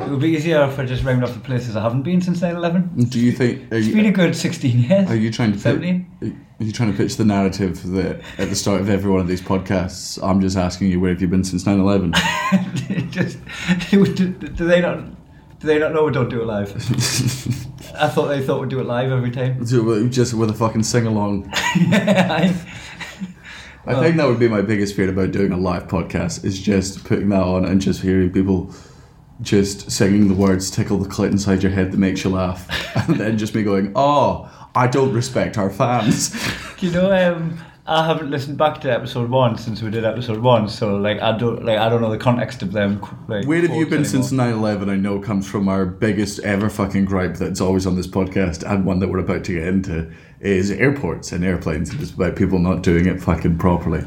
It would be easier if I just round off the places I haven't been since 9 11. Do you think? Are It's been a good 16 years. are you trying to? Pitch, 17? are you trying to pitch the narrative that at the start of every one of these podcasts, I'm just asking you where have you been since 9/11? just, do, do they not. Do they not know we don't do it live? I thought they thought we'd do it live every time. Just with a fucking sing along. I, I think that would be my biggest fear about doing a live podcast is just putting that on and just hearing people just singing the words "tickle the clit inside your head" that makes you laugh, and then just me going, "Oh, I don't respect our fans." you know, um, I haven't listened back to episode one since we did episode one, so like I don't like I don't know the context of them. Like, Where have you been anymore. since 9/11? I know comes from our biggest ever fucking gripe that's always on this podcast, and one that we're about to get into is airports and airplanes. and It's about people not doing it fucking properly.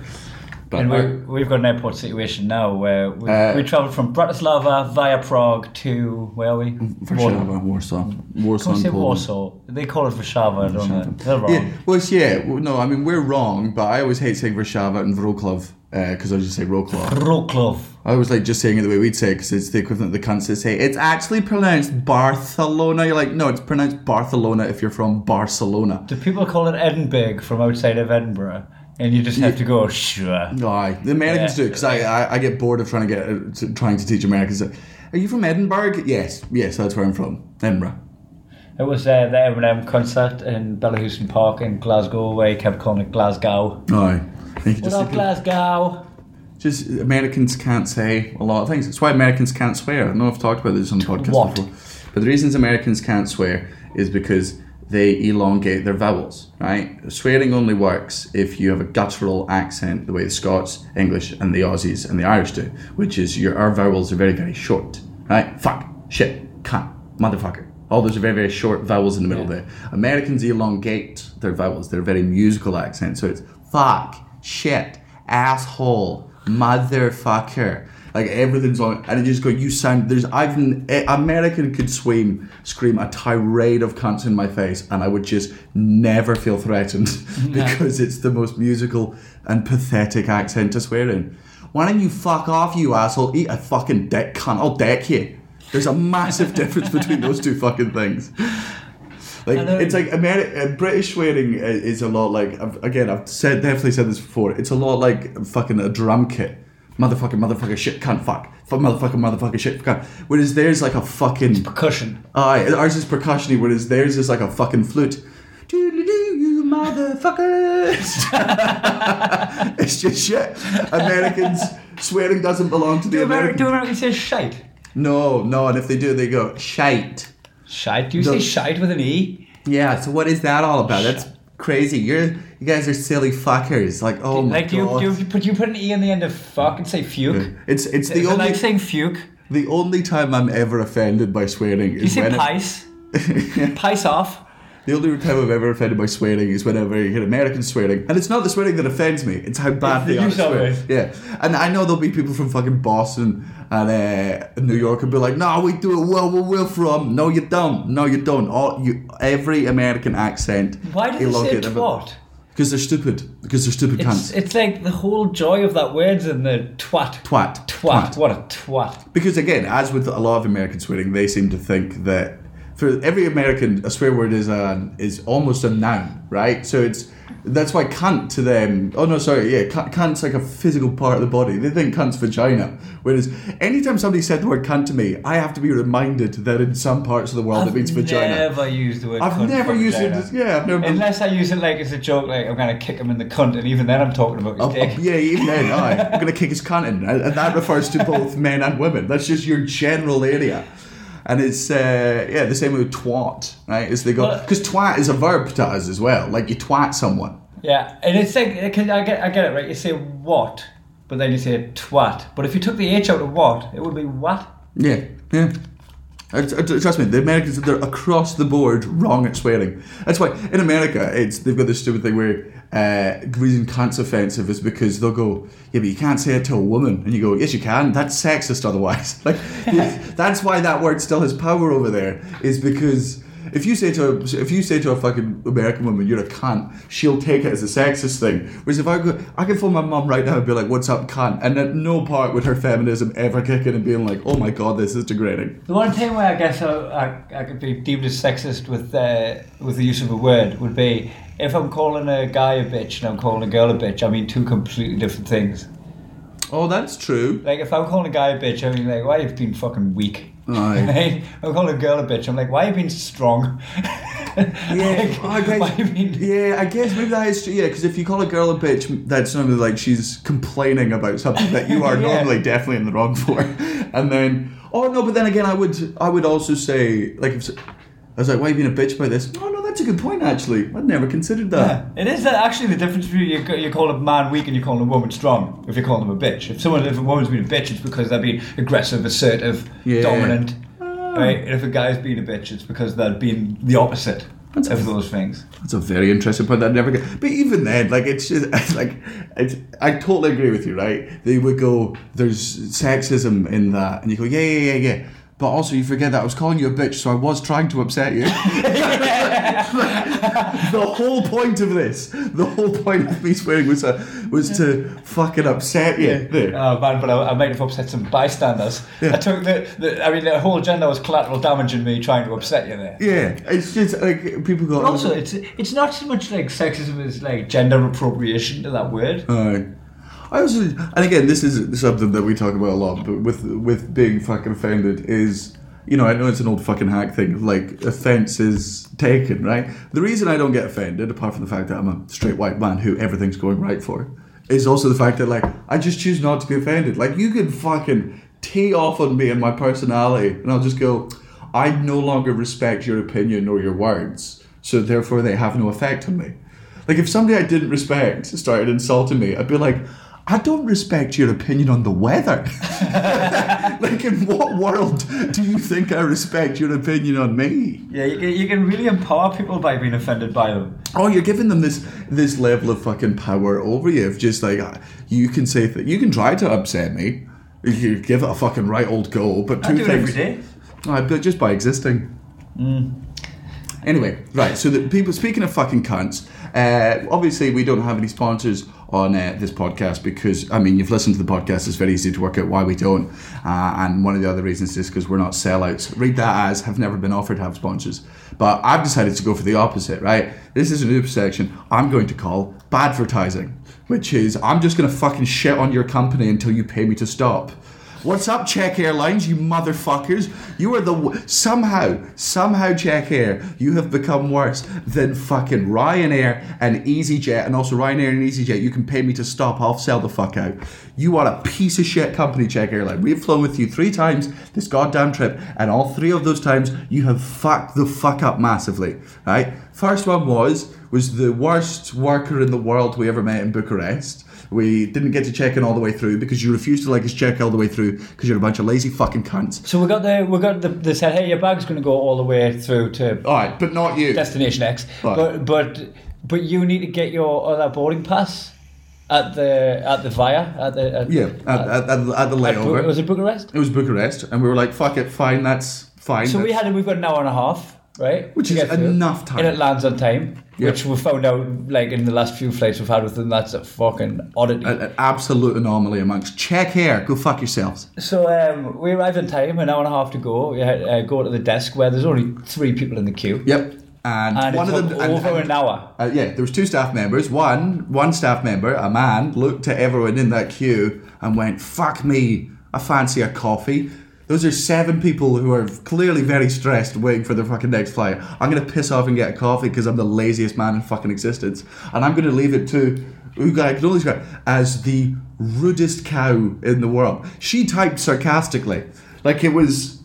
But And I- we, we've got an airport situation now where we, Uh, we travelled from Bratislava via Prague to where are we? Warsaw, Warsaw, we say Warsaw? They call it Warszawa, don't they? They're wrong. Yeah, well, it's- yeah, no, I mean we're wrong, but I always hate saying Warszawa and Wroclaw because I just say Wroclaw. Wroclaw. I always like just saying it the way we'd say it because it's the equivalent of the cunts that say it's actually pronounced Barcelona. You're like, no, it's pronounced Barcelona if you're from Barcelona. Do people call it Edinburgh from outside of Edinburgh? And you just have to go, sure. Aye, the Americans Yeah. do because I, I I get bored of trying to get uh, to, trying to teach Americans. Are you from Edinburgh? Yes, yes, that's where I'm from. Edinburgh. It was uh, the Eminem concert in Bellahouston Park in Glasgow where he kept calling it Glasgow. Aye. What up, Glasgow? Just Americans can't say a lot of things. That's why Americans can't swear. I know I've talked about this on the podcast What? before. But the reasons Americans can't swear is because they elongate their vowels, right? Swearing only works if you have a guttural accent the way the Scots, English, and the Aussies and the Irish do, which is your our vowels are very, very short, right? Fuck, shit, cunt, motherfucker. All those are very, very short vowels in the middle there. Americans elongate their vowels. They're very musical accents. So it's fuck, shit, asshole, motherfucker. Like everything's on, and it just go. You sound. There's. I've. American could scream, scream a tirade of cunts in my face, and I would just never feel threatened because it's the most musical and pathetic accent to swear in. Why don't you fuck off, you asshole? Eat a fucking dick, cunt. I'll deck you. There's a massive difference between those two fucking things. Like it's like Ameri- uh, British swearing is a lot like I've, again I've said definitely said this before. It's a lot like fucking a drum kit. Motherfucker, motherfucker, shit, cunt, fuck, fuck, motherfucker, motherfucker, shit, cunt. Whereas theirs like a fucking Percussion. aye, ours is percussiony. Whereas theirs is like a fucking flute. You motherfuckers! it's just shit. Americans swearing doesn't belong to the Do American, do Americans. Say shite? No, no, and if they do, they go shite. Shite? Do you No. say shite with an E? Yeah, so what is that all about? That's crazy. You're you guys are silly fuckers. Like, oh my like, do you, god. do you, put, you put an E in the end of fuck and say fuke? it's it's Is the it only like saying fuke? the only time I'm ever offended by swearing you is say when it- pice? Pice off? the only time I'm ever offended by swearing is whenever you hear Americans swearing, and it's not the swearing that offends me; it's how bad the they are. at swearing. Yeah, and I know there'll be people from fucking Boston and uh, New York and be like, "No, we do it well where we're from." No, you don't. No, you don't. All you every American accent. Why do they say twat? Because they're stupid. Because they're stupid It's, cunts. it's like the whole joy of that word's in the twat. Twat. Twat. What a twat. Because again, as with a lot of American swearing, they seem to think that for every American, a swear word is a is almost a noun, right? So it's that's why cunt to them. Oh no, sorry, yeah, cu- cunt's like a physical part of the body. They think cunt's vagina. Whereas anytime somebody said the word cunt to me, I have to be reminded that in some parts of the world it means vagina. I've never used the word I've never used vagina. it. Yeah, I've never. Unless I use it like as a joke, like I'm gonna kick him in the cunt, and even then I'm talking about his Oh, dick. oh, yeah, even then, aye. I'm going to kick his cunt in. And that refers to both men and women. That's just your general area. And it's, uh, yeah, the same with twat, right? Is they go, because twat is a verb to us as well. Like you twat someone. Yeah, and it's like I get I get it right. You say what, but then you say twat. But if you took the H out of what, it would be what. Yeah, yeah. Uh, t- Trust me, the Americans they're across the board wrong at swearing. That's why in America it's they've got this stupid thing where uh, reason cunt's offensive is because they'll go, yeah, but you can't say it to a woman, and you go, yes, you can. That's sexist otherwise. like that's why that word still has power over there. Is because. If you say to a, if you say to a fucking American woman you're a cunt, she'll take it as a sexist thing. Whereas if I go, I can phone my mum right now and be like, "What's up, cunt?" And at no part would her feminism ever kick in and being like, "Oh my god, this is degrading." The one thing where I guess I, I, I could be deemed as sexist with uh, with the use of a word would be if I'm calling a guy a bitch and I'm calling a girl a bitch. I mean two completely different things. Oh, that's true. Like if I'm calling a guy a bitch, I mean like why you've been fucking weak. I call a girl a bitch. I'm like why are you being strong. Yeah, Like, I guess, been yeah, I guess maybe that is true. Yeah, because if you call a girl a bitch, that's normally like she's complaining about something that you are Yeah. normally definitely in the wrong for. And then, oh no, but then again, I would, I would also say, like, if, I was like, why are you being a bitch about this? No, that's a good point actually. I'd never considered that. Yeah, it is that actually the difference between you, you call a man weak and you call a woman strong. If you call them a bitch, if someone if a woman's been a bitch, it's because they're being aggressive, assertive, Yeah. dominant. Ah. Right? And if a guy's being a bitch, it's because they're being the opposite That's of those things. That's a very interesting point. I'd never get. But even then, like it's just it's like it's, I totally agree with you. Right? They would go, "There's sexism in that," and you go, "Yeah, yeah, yeah, yeah." But also, you forget that I was calling you a bitch, so I was trying to upset you. the whole point of this, the whole point of me swearing was a, was to fucking upset you. There. Oh man, but I, I might have upset some bystanders. I took the, the, I mean, the whole agenda was collateral damage in me trying to upset you there. Yeah, it's just like people go. But also, it's it's not so much like sexism as like gender appropriation to that word. Aye. I also, and again, this is something that we talk about a lot, but with with being fucking offended is, you know, I know it's an old fucking hack thing. Like offense is taken, right? The reason I don't get offended, apart from the fact that I'm a straight white man who everything's going right for, is also the fact that like I just choose not to be offended. Like you could fucking tee off on me and my personality, and I'll just go, I no longer respect your opinion or your words, so therefore they have no effect on me. Like if somebody I didn't respect started insulting me, I'd be like, I don't respect your opinion on the weather. like in what world do you think I respect your opinion on me? Yeah, you can, you can really empower people by being offended by them. Oh, you're giving them this this level of fucking power over you. Of just like you can say that you can try to upset me. You give it a fucking right old go, but two I do it things. every day. Oh, but just by existing. Anyway, right. So the people speaking of fucking cunts. Uh, obviously, we don't have any sponsors on uh, this podcast because I mean, you've listened to the podcast. It's very easy to work out why we don't. Uh, and one of the other reasons is because we're not sellouts. Read that as have never been offered to have sponsors. But I've decided to go for the opposite. Right. This is a new section. I'm going to call badvertising, which is I'm just going to fucking shit on your company until you pay me to stop. What's up, Czech Airlines, you motherfuckers? You are the w- somehow, somehow Czech Air, you have become worse than fucking Ryanair and EasyJet, and also Ryanair and EasyJet. You can pay me to stop. I'll sell the fuck out. You are a piece of shit company, Czech Airline. We've flown with you three times this goddamn trip, and all three of those times you have fucked the fuck up massively. Right? First one was was the worst worker in the world we ever met in Bucharest. We didn't get to check in all the way through because you refused to let us check all the way through because you're a bunch of lazy fucking cunts. So we got the we got the they said, hey, your bag's going to go all the way through to All right, but not you. destination X, Right. but but but you need to get your uh, other boarding pass at the at the via at the at, yeah, at, at, at, the- at the at Bu- layover. was it Bucharest? it was Bucharest, and we were like, "Fuck it, fine, that's fine." So we that's- had we've got an hour and a half, right? Which is enough time. and it lands on time. Yep. Which we found out like in the last few flights we've had with them. That's a fucking oddity. an, an absolute anomaly amongst Czech Air. Go fuck yourselves. So um, we arrived in time, an hour and a half to go. We had uh, go to the desk where there's only three people in the queue, Yep. And, and one it of them and- over and- an hour. Uh, yeah, there was two staff members. One one staff member, a man, looked at everyone in that queue and went, "Fuck me, I fancy a coffee." Those are seven people who are clearly very stressed, waiting for their fucking next flight. I'm gonna piss off and get a coffee because I'm the laziest man in fucking existence, and I'm gonna leave it to who I can only describe as the rudest cow in the world. She typed sarcastically, like it was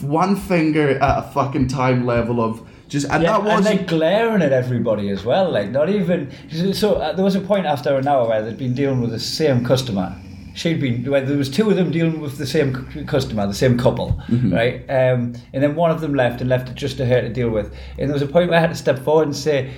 one finger at a fucking time level of just, and Yeah, that was and like glaring at everybody as well. Like not even. So uh, there was a point after an hour where they'd been dealing with the same customer she'd been well, there was two of them dealing with the same customer, the same couple, right? Um, and then one of them left and left it just to her to deal with. And there was a point where I had to step forward and say.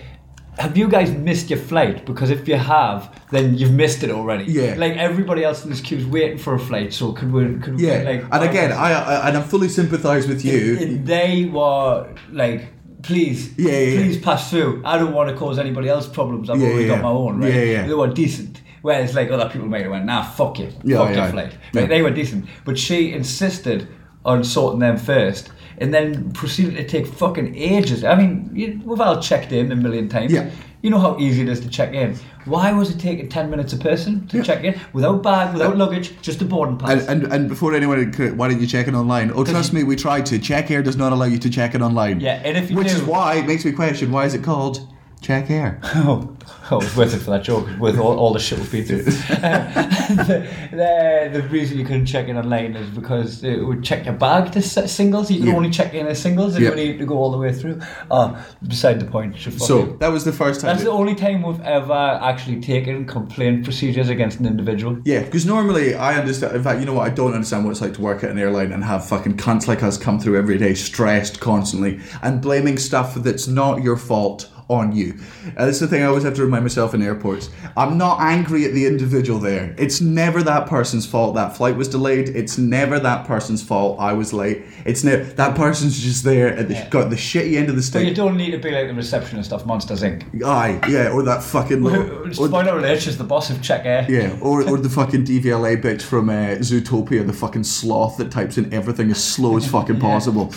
Have you guys missed your flight? Because if you have, then you've missed it already. Yeah. Like everybody else in this queue is waiting for a flight, so could we? Could we, Yeah, like, and again, I, I and I fully sympathise with you. and they were like, please, Yeah, yeah, yeah. please pass through. I don't want to cause anybody else problems. I've Yeah, already yeah, got my own, right? yeah, yeah. They were decent. Whereas like other people might have went, nah, fuck it, Yeah, fuck yeah. your flight. Yeah. They were decent, but she insisted on sorting them first. And then proceeded to take fucking ages. I mean, you, we've all checked in a million times. Yeah. You know how easy it is to check in. Why was it taking 10 minutes a person to Yeah. check in? Without bag, without luggage, just a boarding pass. And, and and before anyone, could- why didn't you check it online? Oh, trust me, we tried to. Check Air does not allow you to check it online. Yeah, and if you which do- is why it makes me question why is it called Check Air? Oh, oh, it was worth it for that joke, with all, all the shit we've been through. Um, the, the, the reason you couldn't check in online is because it would check your bag to singles. You could Yeah. only check in as singles, you would need to go all the way through. Oh, beside the point. So you. that was the first time. that's that- the only time we've ever actually taken complaint procedures against an individual. Yeah, because normally I understand. In fact, you know what? I don't understand what it's like to work at an airline and have fucking cunts like us come through every day, stressed constantly, and blaming stuff that's not your fault on you. And that's the thing I always have to remind myself in airports. I'm not angry at the individual there. It's never that person's fault that flight was delayed. It's never that person's fault I was late. It's never that person's just there at the Yeah. got the shitty end of the But you don't need to be like the receptionist of Monsters Inc. Aye, yeah, or that fucking. or- Spoiler alert, she's the boss of Czech Air. Yeah, or, or the fucking DVLA bitch from uh, Zootopia, the fucking sloth that types in everything as slow as fucking possible.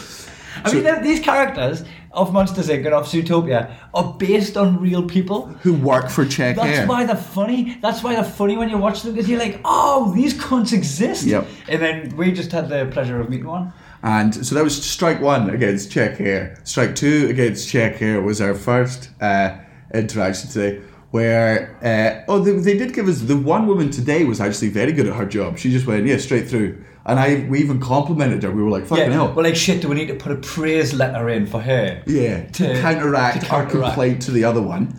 I mean, these characters of Monsters Inc. and of Zootopia are based on real people. Who work for Check That's Air. why they're funny. That's why they're funny when you watch them because you're like, oh, these cunts exist. Yep. And then we just had the pleasure of meeting one. And so that was strike one against Czech Air. Strike two against Czech Air was our first uh, interaction today. Where uh, oh they, they did give us the one woman today was actually very good at her job. She just went yeah straight through, and I we even complimented her. We were like fucking yeah. hell. Well, like shit. Do we need to put a praise letter in for her? yeah, to, to- counteract to our complaint to the other one.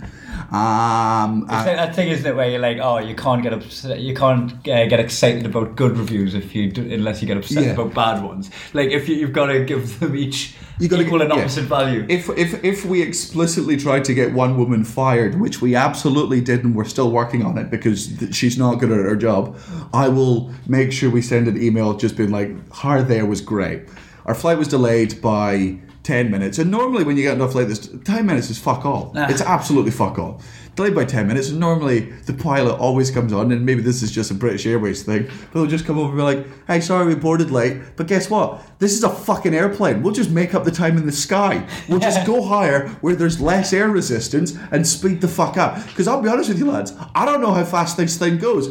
Um, It's uh, that thing, isn't it, where you're like, oh, you can't get upset, you can't uh, get excited about good reviews if you do, unless you get upset Yeah. about bad ones. Like if you, you've got to give them each You gotta equal yeah. opposite value. If if if we explicitly tried to get one woman fired, which we absolutely did, and we're still working on it because th- she's not good at her job, I will make sure we send an email just being like, "Her there was great. Our flight was delayed by." 10 minutes. And normally when you get enough like this 10 minutes is fuck all. It's absolutely fuck all delayed by 10 minutes. And normally the pilot always comes on and maybe this is just a British Airways thing. But they'll just come over and be like hey sorry we boarded late but guess what? This is a fucking airplane. We'll just make up the time in the sky. We'll just go higher where there's less air resistance and speed the fuck up. Because I'll be honest with you lads I don't know how fast this thing goes.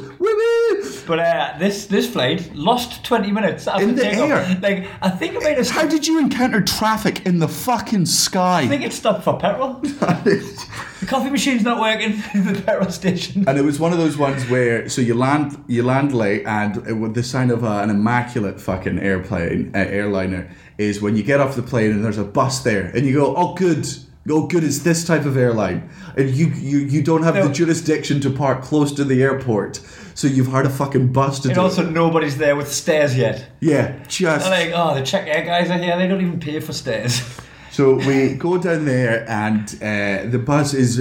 But uh, this this flight lost 20 minutes. After In the takeoff. air. Like, I think it have how did you encounter traffic in the fucking sky? I think it stopped for petrol. the coffee machine's not working in the petrol station. And it was one of those ones where so you land you land late, and it, with the sign of uh, an immaculate fucking airplane uh, airliner is when you get off the plane and there's a bus there, and you go, oh good. Oh, good! It's this type of airline, and you you, you don't have No. the jurisdiction to park close to the airport, so you've hired a fucking bus to do And do. also, it. nobody's there with stairs yet. Yeah, just They're like, oh, the check air guys are here. They don't even pay for stairs. So we go down there, and uh, the bus is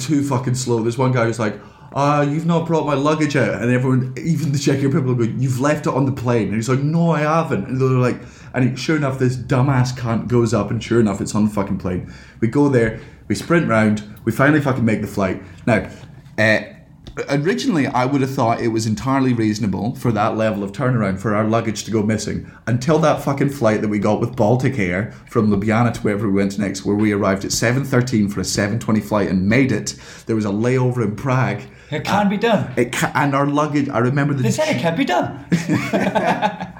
too fucking slow. There's one guy who's like, uh, you've not brought my luggage out. And everyone, even the checker people, go, you've left it on the plane. And he's like, no, I haven't. And they're like, and sure enough, this dumbass cunt goes up, and sure enough, it's on the fucking plane. We go there, we sprint round, we finally fucking make the flight. Now, uh, originally I would have thought it was entirely reasonable for that level of turnaround for our luggage to go missing until that fucking flight that we got with Baltic Air from Ljubljana to wherever we went next where we arrived at 7.13 for a 7.20 flight and made it there was a layover in Prague It can be done. it ca- and our luggage I remember the They said it can be done.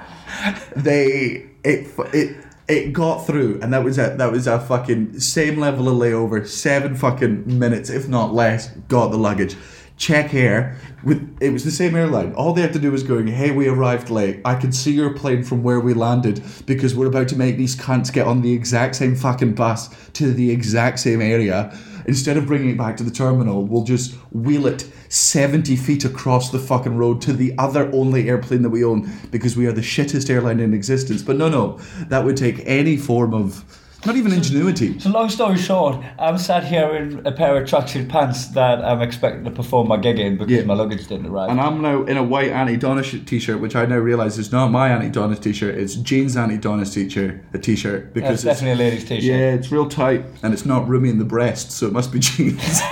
they it it it got through and that was a that was a fucking same level of layover seven fucking minutes if not less got the luggage check air with it was the same airline. All they had to do was going hey we arrived late. I can see your plane from where we landed because we're about to make these cunts get on the exact same fucking bus to the exact same area. Instead of bringing it back to the terminal, we'll just wheel it 70 feet across the fucking road to the other only airplane that we own because we are the shittest airline in existence. But no, no, that would take any form of, not even ingenuity. So long story short, I'm sat here in a pair of tracksuit pants that I'm expecting to perform my gig in because Yeah. my luggage didn't arrive. And I'm now in a white Annie Donish t-shirt, which I now realise is not my Annie Donish t-shirt. It's Jean's Annie Donish t-shirt, a t-shirt because it's definitely a ladies' t-shirt. Yeah, it's real tight and it's not roomy in the breast, so it must be jeans.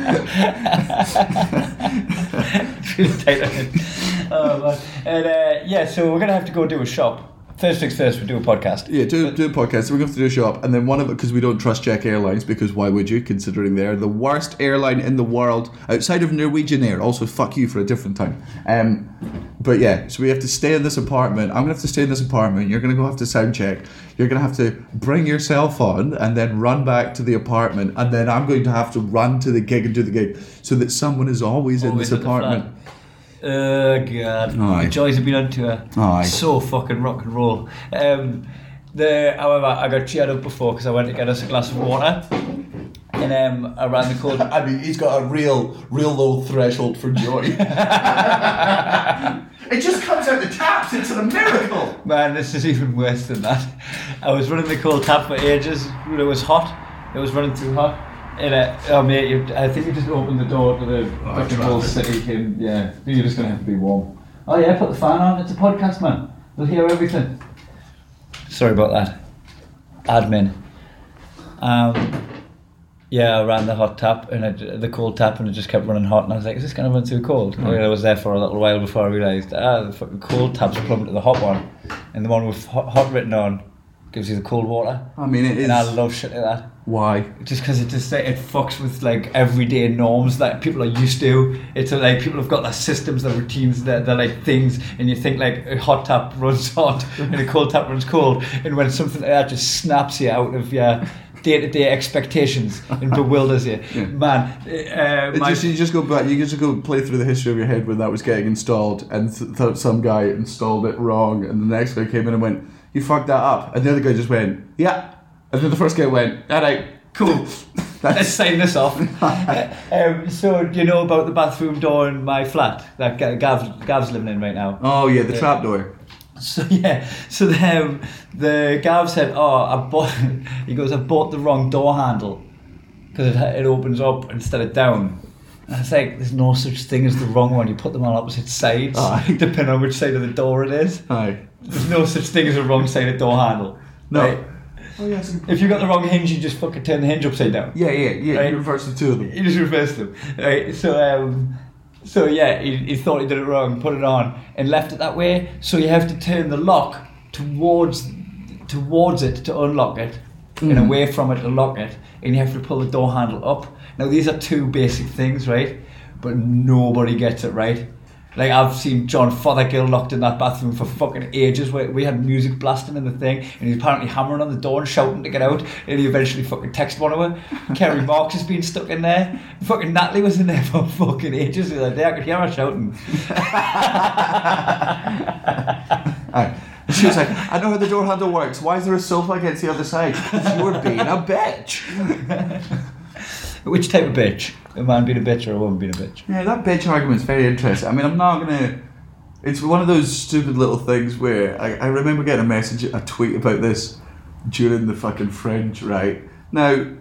really tight. oh, man. And uh, yeah, so we're gonna have to go do a shop. First things first, we do a podcast. yeah, do, do a podcast. So we're going to have to do a shop, and then one of it because we don't trust Czech Airlines because why would you? Considering they're the worst airline in the world outside of Norwegian Air. Also, fuck you for a different time. Um, but yeah, so we have to stay in this apartment. I'm gonna have to stay in this apartment. You're gonna go have to sound check. You're gonna have to bring yourself on and then run back to the apartment, and then I'm going to have to run to the gig and do the gig so that someone is always, in this apartment. Oh god, Aye. the joys of being on tour. Aye. So fucking rock and roll. Um, the however, I got cheered up before because I went to get us a glass of water, and um, I ran the cold. I mean, he's got a real, real low threshold for joy. it just comes out the taps. It's a miracle. Man, this is even worse than that. I was running the cold tap for ages. When it was hot. It was running too hot. And uh, oh mate, you, I think you just opened the door to the fucking whole city. And yeah, you're just gonna have to be warm. Oh yeah, put the fan on. It's a podcast, man. They'll hear everything. Sorry about that. Admin. Um, yeah, I ran the hot tap and it, the cold tap, and it just kept running hot. And I was like, "Is this going to run too cold?" And I was there for a little while before I realised, ah, the fucking cold tap's plumbed to the hot one, and the one with hot, hot written on gives you the cold water. I mean, it is. And I love shit like that. Why? Just because it just it fucks with like everyday norms that people are used to. It's like people have got their systems, their routines, their, their like things, and you think like a hot tap runs hot and a cold tap runs cold, and when something like that just snaps you out of your day to day expectations and bewilders you, man. Uh, just, you just go back. You just go play through the history of your head when that was getting installed, and th- thought some guy installed it wrong, and the next guy came in and went, "You fucked that up," and the other guy just went, "Yeah," and then the first guy went, "All right, Cool. Let's sign this off. um, so, do you know about the bathroom door in my flat that Gav, Gav's living in right now? Oh yeah, the trapdoor. So yeah, so the, um, the Gav said, "Oh, I bought." He goes, "I bought the wrong door handle because it, it opens up instead of down." And I was like, "There's no such thing as the wrong one. You put them on opposite sides, Aye. depending on which side of the door it is. Aye. There's no such thing as a wrong side of door handle. No. Right? Oh yes. If you got the wrong hinge, you just fucking turn the hinge upside down. Yeah, yeah, yeah. Right. You reverse the two of them. He just reversed them. Right. So um, so yeah, he, he thought he did it wrong, put it on, and left it that way. So you have to turn the lock towards towards it to unlock it, and away from it to lock it, and you have to pull the door handle up. Now these are two basic things, right? But nobody gets it right. Like I've seen John Fothergill locked in that bathroom for fucking ages. We had music blasting in the thing, and he's apparently hammering on the door and shouting to get out. And he eventually fucking texted one of her. Kerry Marks has been stuck in there. Fucking Natalie was in there for fucking ages the other day. I could hear her shouting. She was like, I know how the door handle works. Why is there a sofa against the other side? you were being a bitch. Which type of bitch? A man being a bitch or a woman being a bitch? Yeah, that bitch argument's very interesting. I mean, I'm not gonna. It's one of those stupid little things where I, I remember getting a message, a tweet about this during the fucking Fringe, right? Now,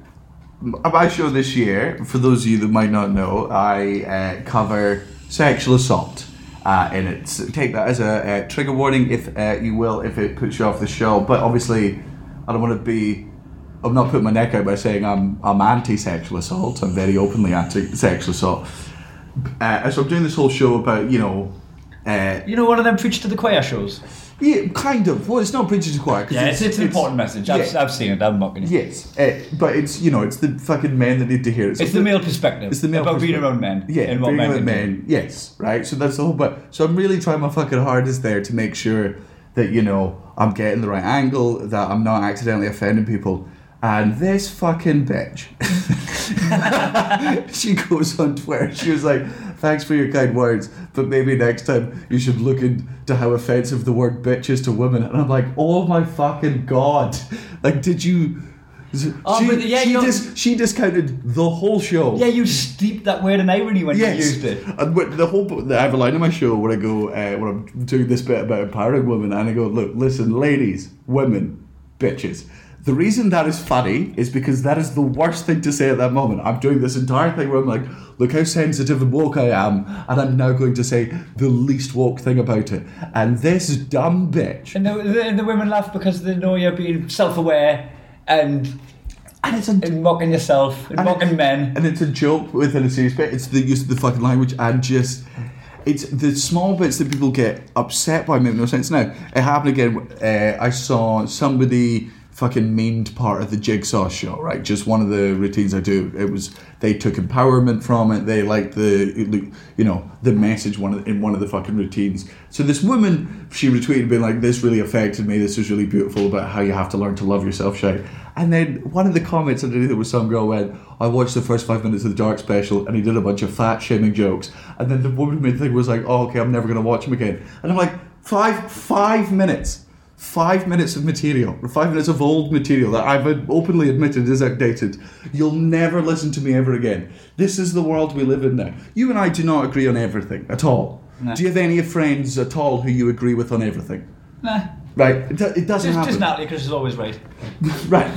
my show this year, for those of you that might not know, I uh, cover sexual assault. Uh, and it's take that as a, uh trigger warning, if uh, you will, if it puts you off the show. But obviously, I don't want to be. I'm not putting my neck out by saying I'm I'm anti-sexual assault. I'm very openly anti-sexual assault. Uh, so I'm doing this whole show about you know, uh, You know, one of them preach to the choir shows. yeah, kind of. Well, it's not preaching to choir. Yeah, it's, it's an important message. I've, yeah. I've seen it. I'm mocking it. Yes, uh, but it's you know it's the fucking men that need to hear it. So It's the male perspective. It's the male about being around men. Yeah, and what being men around can do. men. Yes, right. So that's the whole. But so I'm really trying my fucking hardest there to make sure that you know I'm getting the right angle, that I'm not accidentally offending people. And this fucking bitch, she goes on Twitter. She was like, "Thanks for your kind words, but maybe next time you should look into how offensive the word bitch is to women." And I'm like, "Oh my fucking god! Like, did you?" Oh, she, yeah, she, dis- she discounted the whole show. Yeah, you steeped that word in irony when Yes, you used it. and the whole I have a line in my show where I go uh, when I'm doing this bit about empowering women, and I go, look, listen, ladies, women, bitches. The reason that is funny is because that is the worst thing to say at that moment. I'm doing this entire thing where I'm like, look how sensitive and woke I am, and I'm now going to say the least woke thing about it. And this dumb bitch, And the, the, and the women laugh because they know you're being self-aware and and it's a and mocking yourself and, And mocking men. And it's a joke within a serious bit. It's the use of the fucking language and just. It's the small bits that people get upset by make no sense. Now, it happened again. Uh, I saw somebody fucking memed part of the Jigsaw show, right? Just one of the routines I do. It was they took empowerment from it. They liked the, you know, the message one of, in one of the fucking routines. So this woman, she retweeted, being like, "This really affected me. This was really beautiful about how you have to learn to love yourself." Shite. And then one of the comments underneath it was some girl went, I watched the first five minutes of the Dark special and he did a bunch of fat shaming jokes. And then the woman made the thing was like, oh, okay, I'm never to watch him again. And I'm like, five, five minutes. Five minutes of material, five minutes of old material that I've openly admitted is outdated. You'll never listen to me ever again. This is the world we live in now. You and I do not agree on everything at all. No. Do you have any friends at all who you agree with on everything? Nah, Right? It, do- it doesn't just, happen. just Natalie because she's always right. Right.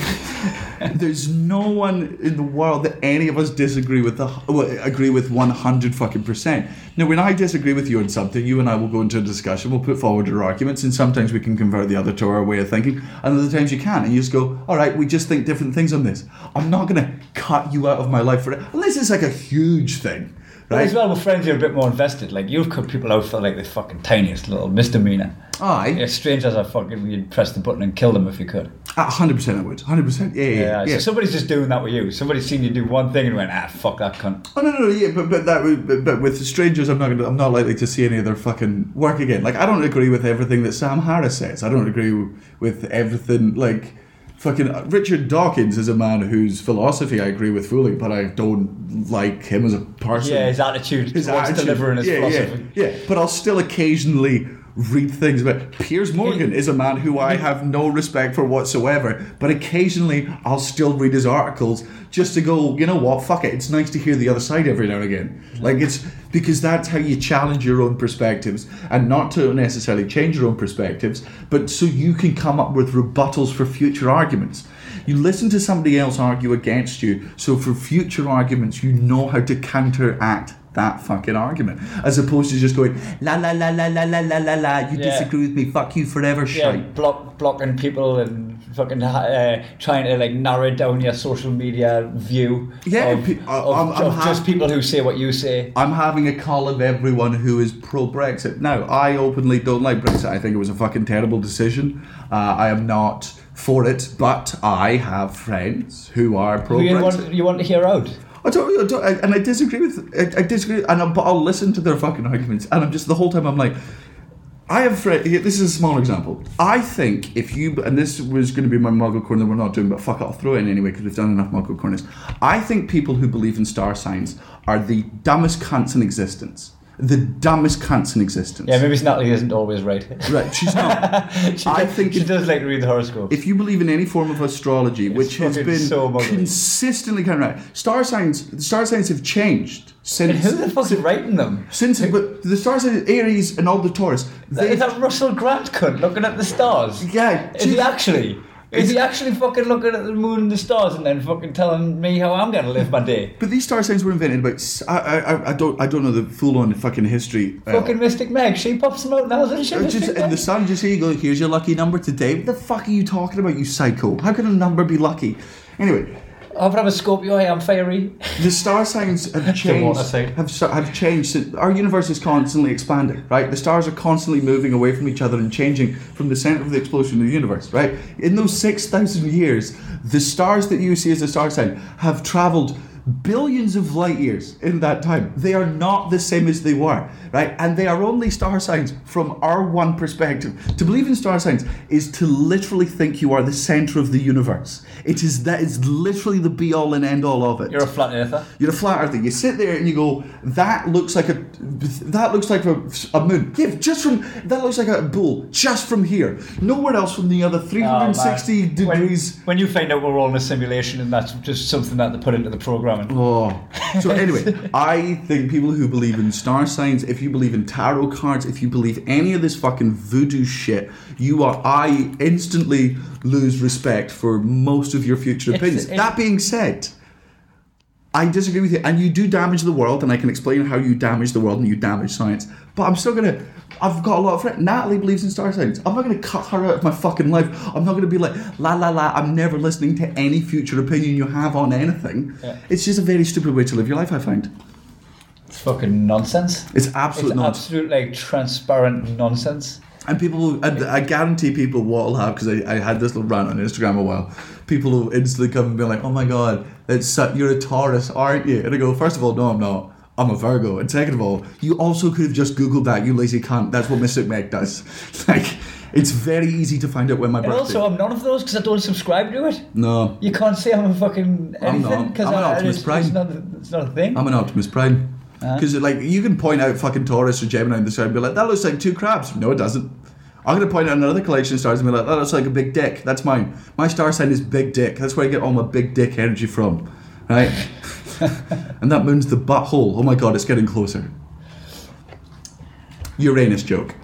There's no one in the world that any of us disagree with. The well, agree with 100 fucking percent. Now, when I disagree with you on something, you and I will go into a discussion. We'll put forward our arguments, and sometimes we can convert the other to our way of thinking, and other times you can't. and you just go, "All right, we just think different things on this." I'm not gonna cut you out of my life for it, unless it's like a huge thing, As well, with friends, you're a bit more invested. Like you've cut people out for like the fucking tiniest little misdemeanor. Aye, Yeah, strangers are fucking. You'd press the button and kill them if you could. a hundred percent, I would. Hundred percent, yeah, yeah, Yeah. yeah. So somebody's just doing that with you. Somebody's seen you do one thing and went, ah, fuck that cunt. Oh no, no, no, yeah, but but that would- but, but with strangers, I'm not gonna, I'm not likely to see any of their fucking work again. Like I don't agree with everything that Sam Harris says. I don't agree with everything like. Fucking uh, Richard Dawkins is a man whose philosophy I agree with fully, but I don't like him as a person. Yeah, his attitude His towards attitude. delivering his yeah, philosophy. Yeah, yeah, but I'll still occasionally read things about Piers Morgan is a man who I have no respect for whatsoever, but occasionally I'll still read his articles just to go, you know what, fuck it. It's nice to hear the other side every now and again. Like it's because that's how you challenge your own perspectives and not to necessarily change your own perspectives, but so you can come up with rebuttals for future arguments. You listen to somebody else argue against you, so for future arguments, you know how to counteract that fucking argument, as opposed to just going la la la la la la la la la. You Yeah. disagree with me? Fuck you forever, Yeah, shite. block, blocking people and fucking uh, trying to like narrow down your social media view. Yeah, of, pe- I- of, I'm- I'm of ha- just people who say what you say. I'm having a call of everyone who is pro Brexit. Now, I openly don't like Brexit. I think it was a fucking terrible decision. Uh, I am not for it, but I have friends who are pro Who you Brexit. want, you want to hear out? I don't, I don't, I, and I disagree with, I, I disagree, and I'm, but I'll listen to their fucking arguments, and I'm just the whole time I'm like, I have friends. This is a small example. I think if you, and this was going to be my Muggle corner, we're not doing, but fuck it, I'll throw it in anyway because we've done enough Muggle corners. I think people who believe in star signs are the dumbest cunts in existence. The dumbest cunts in existence. Yeah, maybe Natalie isn't always right. Right, she's not. she I does, think she if- does like to read the horoscope. if you believe in any form of astrology, which has been so consistently kind of right, star signs, the star signs have changed since. and who the fuck's writing them? Since but the star signs, Aries and all the Taurus, they Is that Russell Grant cunt looking at the stars? yeah, Is he actually? Is he actually fucking looking at the moon and the stars and then fucking telling me how I'm gonna live my day? but these star signs were invented about. s- I, I, I- don't I don't know the full on fucking history. uh, Fucking Mystic Meg, she pops them out now, doesn't she? uh, just in the sun, just here you go. Here's your lucky number today. What the fuck are you talking about, you psycho? How can a number be lucky? Anyway, I've have a Scorpio, I'm fiery. the star signs have changed. Have have changed. Our universe is constantly expanding, right? The stars are constantly moving away from each other and changing from the center of the explosion of the universe, right? In those six thousand years, the stars that you see as a star sign have traveled billions of light years in that time. They are not the same as they were, right? And they are only star signs from our one perspective. To believe in star signs is to literally think you are the center of the universe. It is that is literally the be all and end all of it. You're a flat earther. You're a flat earther. You sit there and you go, that looks like a That looks like a, a moon. Yeah, just from that looks like a bull. Just from here, nowhere else from the other 360 Oh, degrees. When, when you find out we're all in a simulation and that's just something that they put into the programming. Oh, so anyway, I think people who believe in star signs, if you believe in tarot cards, if you believe any of this fucking voodoo shit, you are. I instantly lose respect for most of your future It's- opinions. it's- that being said, I disagree with you, and you do damage the world, and I can explain how you damage the world and you damage science. But I'm still gonna. I've got a lot of friends. Natalie believes in star signs. I'm not gonna cut her out of my fucking life. I'm not gonna be like la la la. I'm never listening to any future opinion you have on anything. Yeah. It's just a very stupid way to live your life. I find It's fucking nonsense. it's absolute It's nonsense. absolute like transparent nonsense. And people, will, and I guarantee people what will have because I, I had this little rant on Instagram a while. People will instantly come and be like, "Oh my god, it's you're a Taurus, aren't you?" And I go, first of all, no, I'm not. I'm a Virgo. And second of all, you also could have just googled that. You lazy cunt. That's what Mystic Meg does. like, it's very easy to find out when my And birthday. also, I'm none of those because I don't subscribe to it. no, You can't say I'm a fucking I'm anything not. because I'm an Optimus it's, Prime. it's not. It's not a thing. I'm an Optimus Prime. Because like you can point out fucking Taurus or Gemini in the sky and be like, that looks like two crabs. No, it doesn't. I'm gonna point out another collection of stars and be like, that looks like a big dick. That's mine. My star sign is big dick. That's where I get all my big dick energy from, right? and that moon's the butthole. Oh my god, it's getting closer. Uranus joke.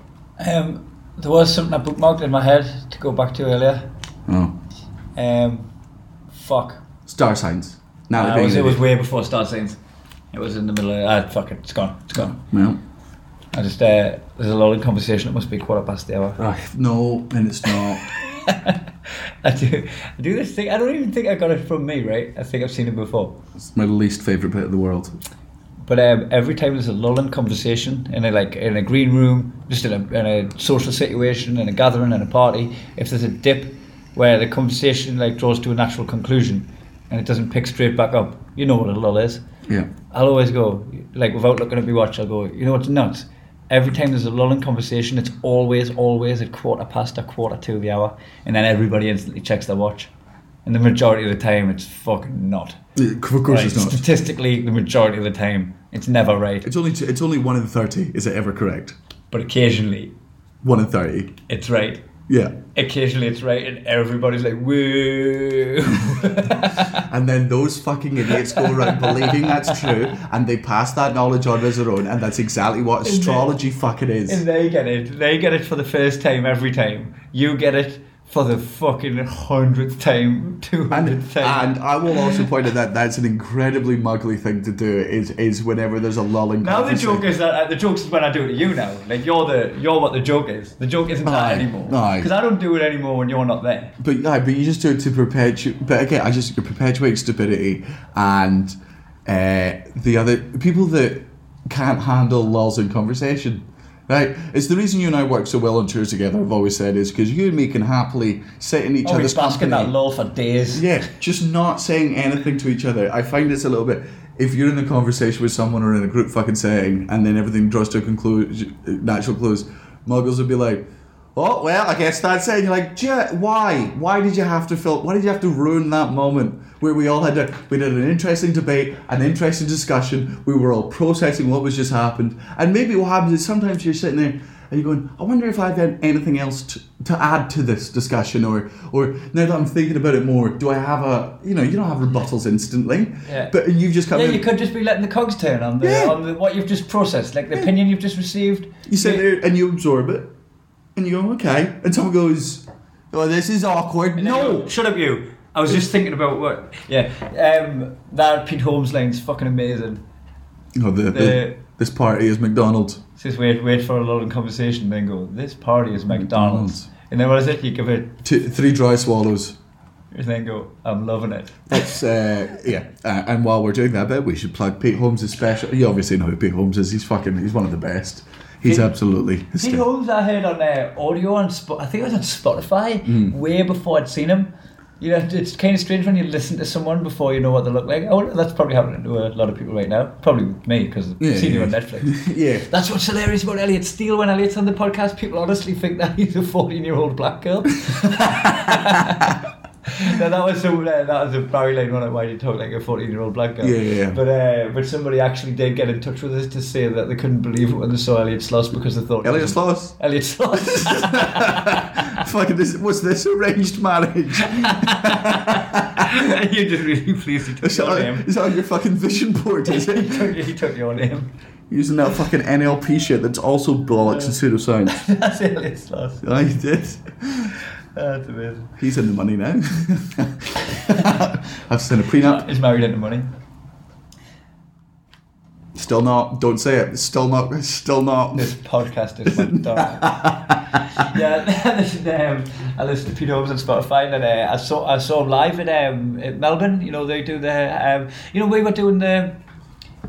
Um, there was something I bookmarked in my head to go back to earlier. Oh, Um, fuck. star signs. Now it, was, it was way before star signs. It was in the middle of. Ah, fuck it. It's gone. It's gone. well. I just. Uh, there's a lot of conversation. It must be quarter past the hour. Right. No, and it's not. I do. I do this thing. I don't even think I got it from me. Right. I think I've seen it before. It's my least favorite bit of the world. But um, every time there's a lull in conversation in a like in a green room, just in a, in a social situation, in a gathering, in a party, if there's a dip where the conversation like draws to a natural conclusion and it doesn't pick straight back up, you know what a lull is. Yeah. I'll always go like without looking at my watch. I'll go. You know what's nuts? Every time there's a lull in conversation, it's always always at quarter past or quarter to the hour, and then everybody instantly checks their watch. And the majority of the time, it's fucking not. Of course Right? it's not. Statistically, the majority of the time, it's never right. It's only it's only one in thirty. Is it ever correct? But occasionally, One in thirty. it's right. Yeah. Occasionally, it's right, and everybody's like, "Woo!" And then those fucking idiots go around believing that's true, and they pass that knowledge on as their own, and that's exactly what astrology fucking is. and they get it. They get it for the first time every time. You get it for the fucking hundredth time, two And, time. and I will also point out that that's an incredibly muggly thing to do. Is is whenever there's a lull in conversation. now the joke is that uh, the joke is when I do it to you now. Like you're the you're what the joke is. The joke isn't Aye, that anymore. Because I don't do it anymore when you're not there. But yeah, but you just do it to perpetuate. But again, I just you perpetuate stupidity and uh, the other people that can't handle lulls in conversation. Right, it's the reason you and I work so well on tours together. I've always said is because you and me can happily sit in each Oh, other's bask in company. that lull for days. Yeah, just not saying anything to each other. I find it's a little bit. If you're in a conversation with someone or in a group fucking setting, and then everything draws to a conclusion, natural close, muggles would be like, "Oh well, I guess that's it." And you're like, "Jet, why? Why did you have to fill? Why did you have to ruin that moment where we all had a we had an interesting debate, an interesting discussion. We were all processing what was just happened, and maybe what happens is sometimes you're sitting there." And you're going, I wonder if I've had anything else to, to add to this discussion, or or now that I'm thinking about it more, do I have a you know you don't have rebuttals instantly, Yeah. but you've just come Yeah, in, you could just be letting the cogs turn on the Yeah. on the, what you've just processed, like the opinion you've just received. you sit there and you absorb it, and you go okay, and someone goes, oh this is awkward. And No, go, shut up, you. I was just thinking about what. Yeah, um, that Pete Holmes line's fucking amazing. Oh, the, the, The- this party is McDonald's. Says wait, wait for a lot of conversation, then go. This party is McDonald's, McDonald's. and then what is it? You give it, Two, three dry swallows. and then go. I'm loving it. That's uh, yeah. Uh, and while we're doing that bit, we should plug Pete Holmes' special. You obviously know who Pete Holmes is. He's fucking. He's one of the best. He's Pete- absolutely. Hysterical. Holmes, I heard on uh, audio on Sp- I think it was on Spotify, Mm. way before I'd seen him. You know, it's kind of strange when you listen to someone before you know what they look like. Oh, that's probably happening to a lot of people right now. Probably me because I've Yeah, seen you yeah. on Netflix. yeah. That's what's hilarious about Elliot Steel when Elliot's on the podcast. People honestly think that he's a 14 year old black girl. no, that was uh, that was a Barry Lane one. Why you talk like a fourteen-year-old black girl? Yeah, yeah, yeah. But uh, but somebody actually did get in touch with us to say that they couldn't believe it when they saw Elliot Sloss because they thought Elliot Sloss. Elliot Sloss. Fucking this. What's this arranged marriage? You're just really pleased he took Is that, your on, name. is that on your fucking vision board? Is he, it took, he took your name. using that fucking NLP shit that's also bollocks and pseudoscience? That's Elliot Sloss. I did. That's amazing. He's in the money now. I've seen a prenup. He's married into money. Still not. Don't say it. Still not. Still not. This podcast is like done. yeah, listen, um, I listened to Pete Holmes on Spotify, and uh, I saw I saw him live in um, in Melbourne. You know, they do the um, you know we were doing the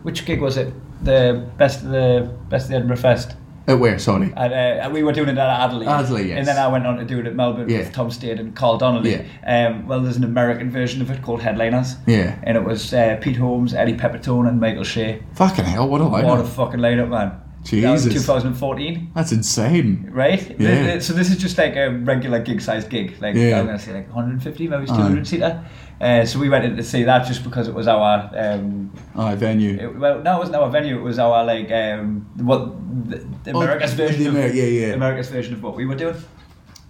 which gig was it? The best of the best of the Edinburgh Fest. At where? Sorry. And, uh, we were doing it at Adelaide. Adelaide, yes. And then I went on to do it at Melbourne Yeah. with Tom Stade and Carl Donnelly. Um, well, there's an American version of it called Headliners. Yeah. And it was uh, Pete Holmes, Eddie Pepitone, and Michael Che. Fucking hell! What a lineup! What a fucking lineup, man. That was Jesus. 2014 That's insane. right? Yeah. So this is just like a regular gig-sized gig, like Yeah. I'm gonna say like 150, maybe it's Aye. 200 seater. Uh, so we went in to see that just because it was our. Um, Aye, venue. it, well, no, it wasn't our venue. It was our like um, what the, the Oh, America's the version. Of, yeah, yeah. America's version of what we were doing.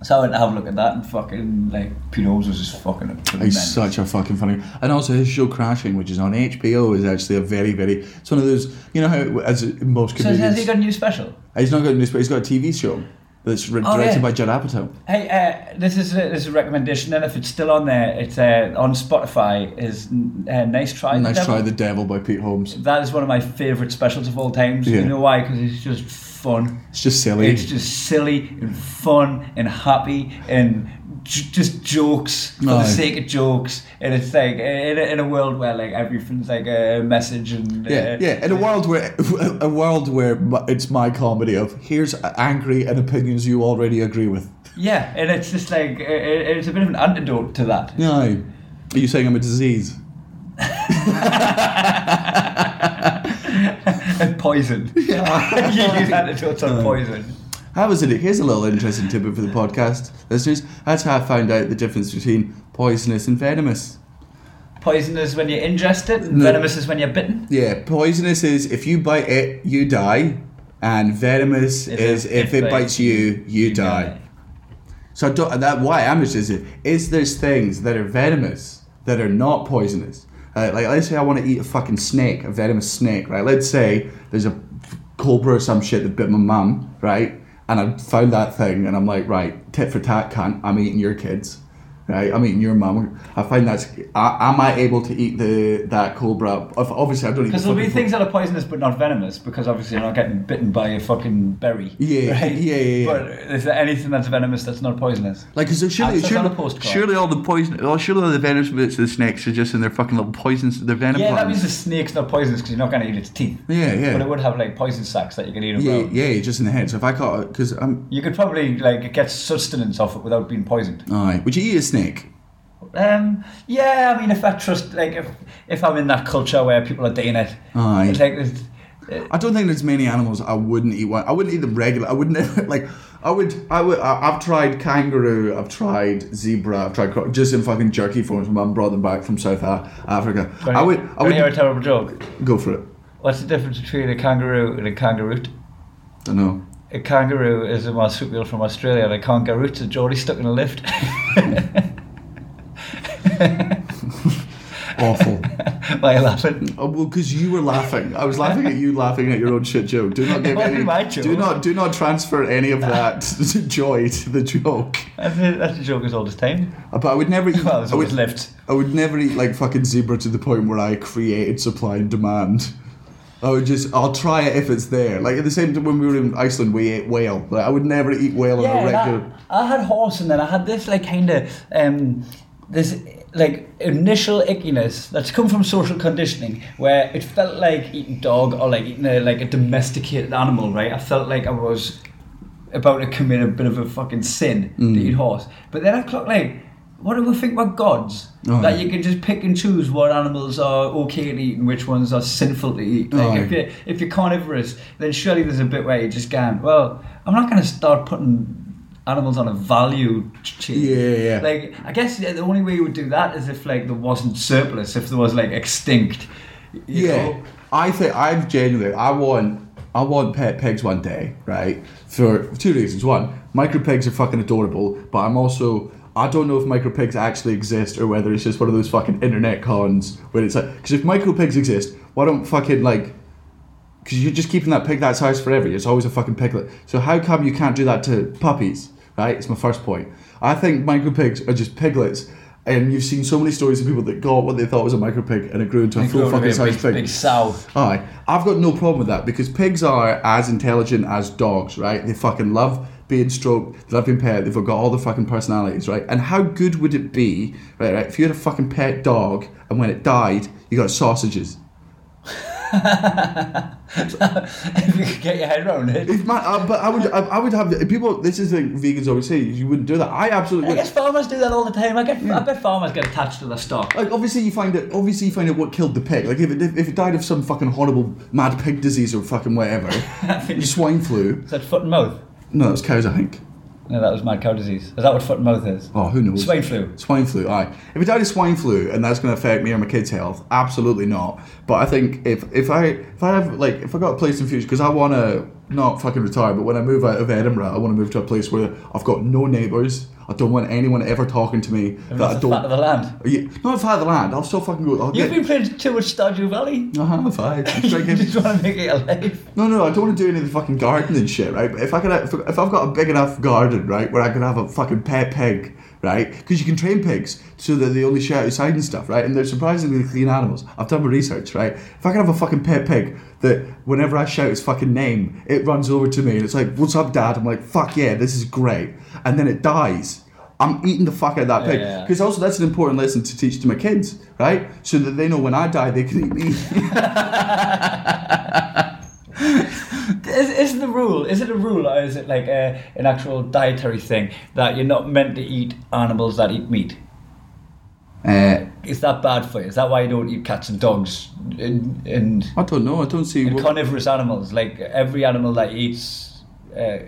So I went to have a look at that and fucking like Holmes was just fucking. He's such a fucking funny, and also his show Crashing, which is on HBO, is actually a very, very. It's one of those, you know how as most So comedians, has he got a new special? he's not got a news, but he's got a TV show that's re- Oh, directed yeah. by Judd Apatow. Hey, uh, this is a, this is a recommendation, and if it's still on there, it's uh, on Spotify. Is uh, nice try. the Nice Devil. try, The Devil by Pete Holmes. That is one of my favourite specials of all times. Yeah. You know why? Because it's just fun. It's just silly. It's just silly and fun and happy and j- just jokes for the sake of jokes. And it's like in a, in a world where like everything's like a message and yeah, uh, yeah. In a world where a world where it's my comedy of here's angry and opinions you already agree with. yeah, and it's just like it, it- it's a bit of an antidote to that. No. Are you saying I'm a disease? and poison. Yeah, you use antidotes on poison. How was it? Here's a little interesting tidbit for the podcast listeners. That's how I found out the difference between poisonous and venomous. Poisonous when you ingest it, and No. venomous is when you're bitten. Yeah, poisonous is if you bite it, you die, and venomous If is it- if, if it it- bites you, you die. So I don't, that why I'm interested is there's things that are venomous that are not poisonous. Uh, like let's say I want to eat a fucking snake, a venomous snake, right? Let's say there's a cobra or some shit that bit my mum, right? And I found that thing, and I'm like, right, tit for tat, cunt. I'm eating your kids, right? I'm eating your mum. I find that's. I, am I able to eat the that cobra? Obviously, I don't eat. Because the there'll be fucking things that are poisonous but not venomous because obviously you're not getting bitten by a fucking berry. Yeah, right? yeah, yeah, yeah. But is there anything that's venomous that's not poisonous? Like, cause there surely, surely, surely all the poison, well, surely all the venomous bits of the snakes are just in their fucking little poisons, their venom yeah, that means the snake's not poisonous because you're not going to eat its teeth. Yeah, yeah. But it would have like poison sacs that you can eat yeah, well. yeah, just in the head. So if I caught it, because I'm, You could probably like get sustenance off it without being poisoned. aye, would you eat a snake? Um, yeah, I mean, if I trust, like, if if I'm in that culture where people are doing it, Aye. it's like, it's, uh, I don't think there's many animals I wouldn't eat one. I wouldn't eat the regular. I would never like. I would. I would. I- I've tried kangaroo. I've tried zebra. I've tried just in fucking jerky forms. My mum brought them back from South Africa. I would. I Wanna hear a terrible joke. go for it. What's the difference between a kangaroo and a kangaroo? I don't know. A kangaroo is a marsupial from Australia, and a kangaroo's a Geordie stuck in a lift. Awful. Why are you laughing? Oh, well, because you were laughing. I was laughing at you laughing at your own shit joke. Do not give any. my joke. Do not. Do not transfer any of that joy to the joke. That's a, that's a joke as old as time. Uh, But I would never eat. Well, I would, lifts. I would never eat like fucking zebra to the point where I created supply and demand. I would just. I'll try it if it's there. Like at the same time when we were in Iceland, we ate whale. Like, I would never eat whale on a regular. that, I had horse, and then I had this like kind of um, this like initial ickiness that's come from social conditioning, where it felt like eating dog or like eating a, like a domesticated animal. Right, I felt like I was about to commit a bit of a fucking sin Mm. to eat horse. But then I clocked like. What do we think about gods? Oh, that yeah. you can just pick and choose what animals are okay to eat and which ones are sinful to eat. Like Oh, if yeah. you if you're carnivorous, then surely there's a bit where you're just going, well, I'm not going to start putting animals on a value chain. Yeah, yeah, yeah. Like I guess yeah, the only way you would do that is if like there wasn't surplus, if there was like extinct. you Yeah, know. I think I've genuinely I want I want pet pigs one day, right? For two reasons. One, micro pigs are fucking adorable, but I'm also I don't know if micro pigs actually exist or whether it's just one of those fucking internet cons where it's like because if micro pigs exist, why don't fucking like because you're just keeping that pig that size forever. It's always a fucking piglet. So how come you can't do that to puppies? Right? It's my first point. I think micro pigs are just piglets. And you've seen so many stories of people that got what they thought was a micro pig and it grew into a full grow to be fucking a size pig. big sow. Aye, I've got no problem with that because pigs are as intelligent as dogs, right? They fucking love being stroked, they love being pet, they've got all the fucking personalities, right? And how good would it be, right, right, if you had a fucking pet dog and when it died, you got sausages? if you could get your head around it. If man, uh, but I would, I, I would have people. This is like vegans always say you wouldn't do that. I absolutely I guess farmers do that all the time. I get, I bet farmers get attached to their stock. Like obviously you find it. Obviously you find out what killed the pig. Like if it, if it died of some fucking horrible mad pig disease or fucking whatever, swine flu. Is that foot and mouth? No, that was cows. I think. No, that was mad cow disease. Is that what foot and mouth is? Oh, who knows? Swine flu. Swine flu, aye. If it died of swine flu and that's going to affect me or my kids' health, absolutely not. But I think if if I if I have like if I got a place in future because I want to not fucking retire, but when I move out of Edinburgh, I want to move to a place where I've got no neighbours. I don't want anyone ever talking to me that That's I don't. fat of the land. Yeah, not fat of the land. I'll still fucking go. I'll You've get, been playing too much Stardew Valley. I have. I just want to make it life. No, no, I don't want to do any of the fucking gardening shit, right? But if I could, if, if I've got a big enough garden, right, where I can have a fucking pet pig, right? Because you can train pigs so that they only shit outside and stuff, right? And they're surprisingly clean animals. I've done my research, right? If I can have a fucking pet pig that whenever I shout its fucking name, it runs over to me and it's like, "What's up, Dad?" I'm like, "Fuck yeah, this is great," and then it dies. I'm eating the fuck out of that pig Yeah. because also that's an important lesson to teach to my kids, right? So that they know when I die, they can eat me. Is, is the rule? Is it a rule, or is it like a, an actual dietary thing that you're not meant to eat animals that eat meat? uh, Is that bad for you? Is that why you don't eat cats and dogs and, and, I don't know. I don't see. and what- carnivorous animals? Like every animal that eats. Uh,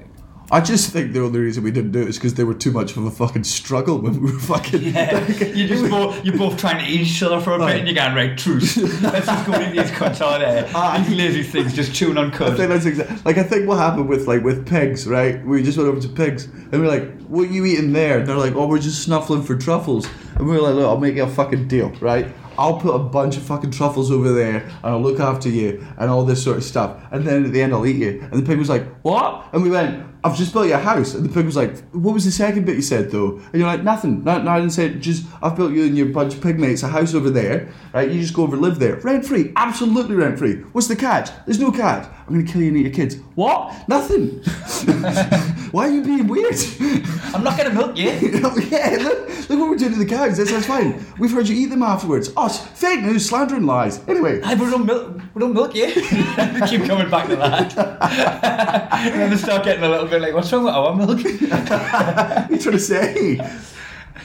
I just think the only reason we didn't do it is because they were too much of a fucking struggle when we were fucking. Yeah, you just both you're both trying to eat each other for a bit, and you're going right truce. Let's just go eat these cunts out there. Ah, These lazy things just chewing on I think that's exactly like I think what happened with like with pigs, right? We just went over to pigs and we are like, "What are you eating there?" And they're like, "Oh, we're just snuffling for truffles." And we were like, "Look, I'll make you a fucking deal, right? I'll put a bunch of fucking truffles over there, and I'll look after you, and all this sort of stuff. And then at the end, I'll eat you." And the pig was like, "What?" And we went, "I've just built you a house." And the pig was like, "What was the second bit you said though?" And you're like, "Nothing. No, no I didn't say it. Just I've built you and your bunch of pig mates a house over there, right? You just go over live there, rent free, absolutely rent free. What's the catch? There's no catch. I'm gonna kill you and eat your kids. What? Nothing. Why are you being weird? I'm not gonna milk you. yeah, look, look what we're doing to the cows. That's, that's fine. We've heard you eat them afterwards. Oh, it's fake news, slander and lies. Anyway, Hey, we don't milk, we don't milk you. Keep coming back to that. and then they start getting a little bit like, what's wrong with our milk? what are you trying to say?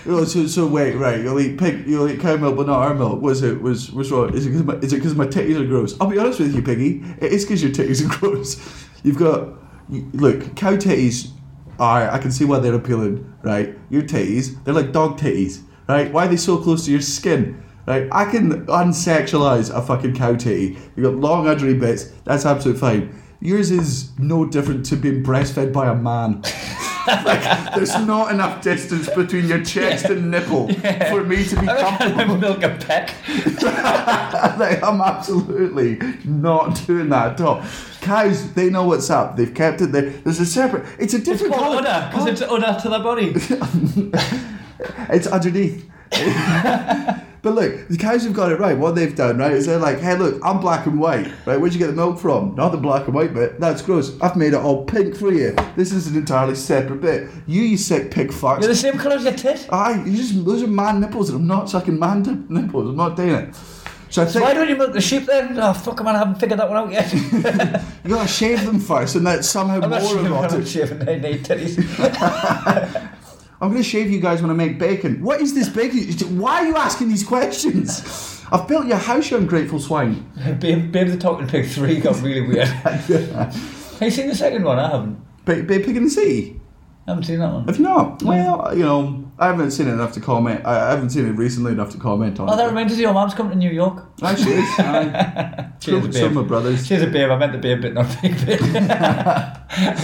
So, so wait, right? You'll eat pig, you'll eat cow milk, but not our milk. Was it? Was was wrong? Is it because my, is it because my titties are gross? I'll be honest with you, piggy. It is because your titties are gross. You've got look, cow titties are. I can see why they're appealing, right? Your titties, they're like dog titties, right? Why are they so close to your skin? Right, I can unsexualize a fucking cow titty. You got long uddery bits. That's absolutely fine. Yours is no different to being breastfed by a man. like, there's not enough distance between your chest and nipple for me to be comfortable. milk a peck. like, I'm absolutely not doing that at all. Cows, they know what's up. They've kept it there. There's a separate. It's a It's different called because it's udder to the body. It's underneath. but look, the cows have got it right. What they've done, right, is they're like, hey, look, I'm black and white, right? Where'd you get the milk from? Not the black and white bit. That's gross. I've made it all pink for you. This is an entirely separate bit. You, you sick pig fucks. You're the same colour as your tit. Aye, you just those are man nipples, and I'm not sucking man dip- nipples. I'm not doing it. So I So why don't you milk the sheep then? Oh, fuck, man, I haven't figured that one out yet. you gotta shave them first, and that's somehow I'm more not I'm erotic. not shaving they need titties. I'm gonna shave you guys when I make bacon. What is this bacon? Why are you asking these questions? I've built your house, you ungrateful swine. Babe, Babe the Talking Pig 3 got really weird. Have you seen the second one? I haven't. Babe, ba- pig in the sea. I haven't seen that one. Have you not? Well, you know, I haven't seen it enough to comment. I I haven't seen it recently enough to comment on Oh, that reminds us of your mum's coming to New York. Actually, is. Aye. Cheers, Some- some of my brothers. She's a babe. I meant to be a bit, not a big babe.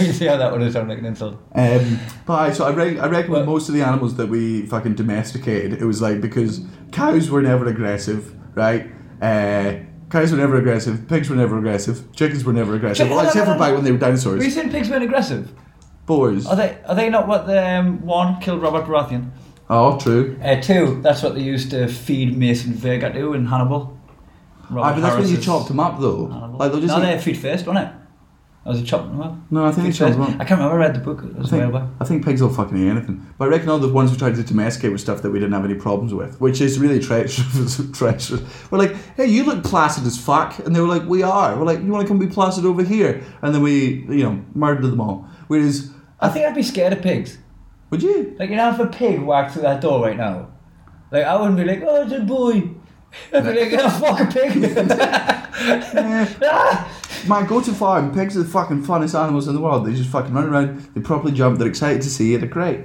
you see how that would have sounded like an insult. Um, but I, so I, re- I reckon with Well- most of the animals that we fucking domesticated, it was like because cows were never aggressive, right? Uh, cows were never aggressive, pigs were never aggressive, chickens were never aggressive. Chicken- Well, except for no, no, back when they were Were you dinosaurs. saying pigs weren't aggressive? Boars. Are they? Are they not what the um, one killed Robert Baratheon? Oh, true. Uh, two. That's what they used to feed Mason Verger to in Hannibal. Robert Ah, but that's when you chopped them up, though. Hannibal. Like they'll just no, eat- they're feet first, wasn't it? I was chopping them up. No, I think Feet they chopped them up. I can't remember. I read the book. I think. I think pigs will fucking eat anything. But I reckon all the ones we tried to domesticate were stuff that we didn't have any problems with, which is really treacherous. treacherous. We're like, hey, you look placid as fuck. And they were like, we are. We're like, you want to come be placid over here? And then we, you know, murdered them all. Whereas, I think I'd be scared of pigs. would you? Like, you know, if a pig walked through that door right now, like, I wouldn't be like, oh, it's a boy. I'd be like, oh, fuck a pig. Ah! Man, go to farm. Pigs are the fucking funnest animals in the world. They just fucking run around. They properly jump. They're excited to see you. They're great.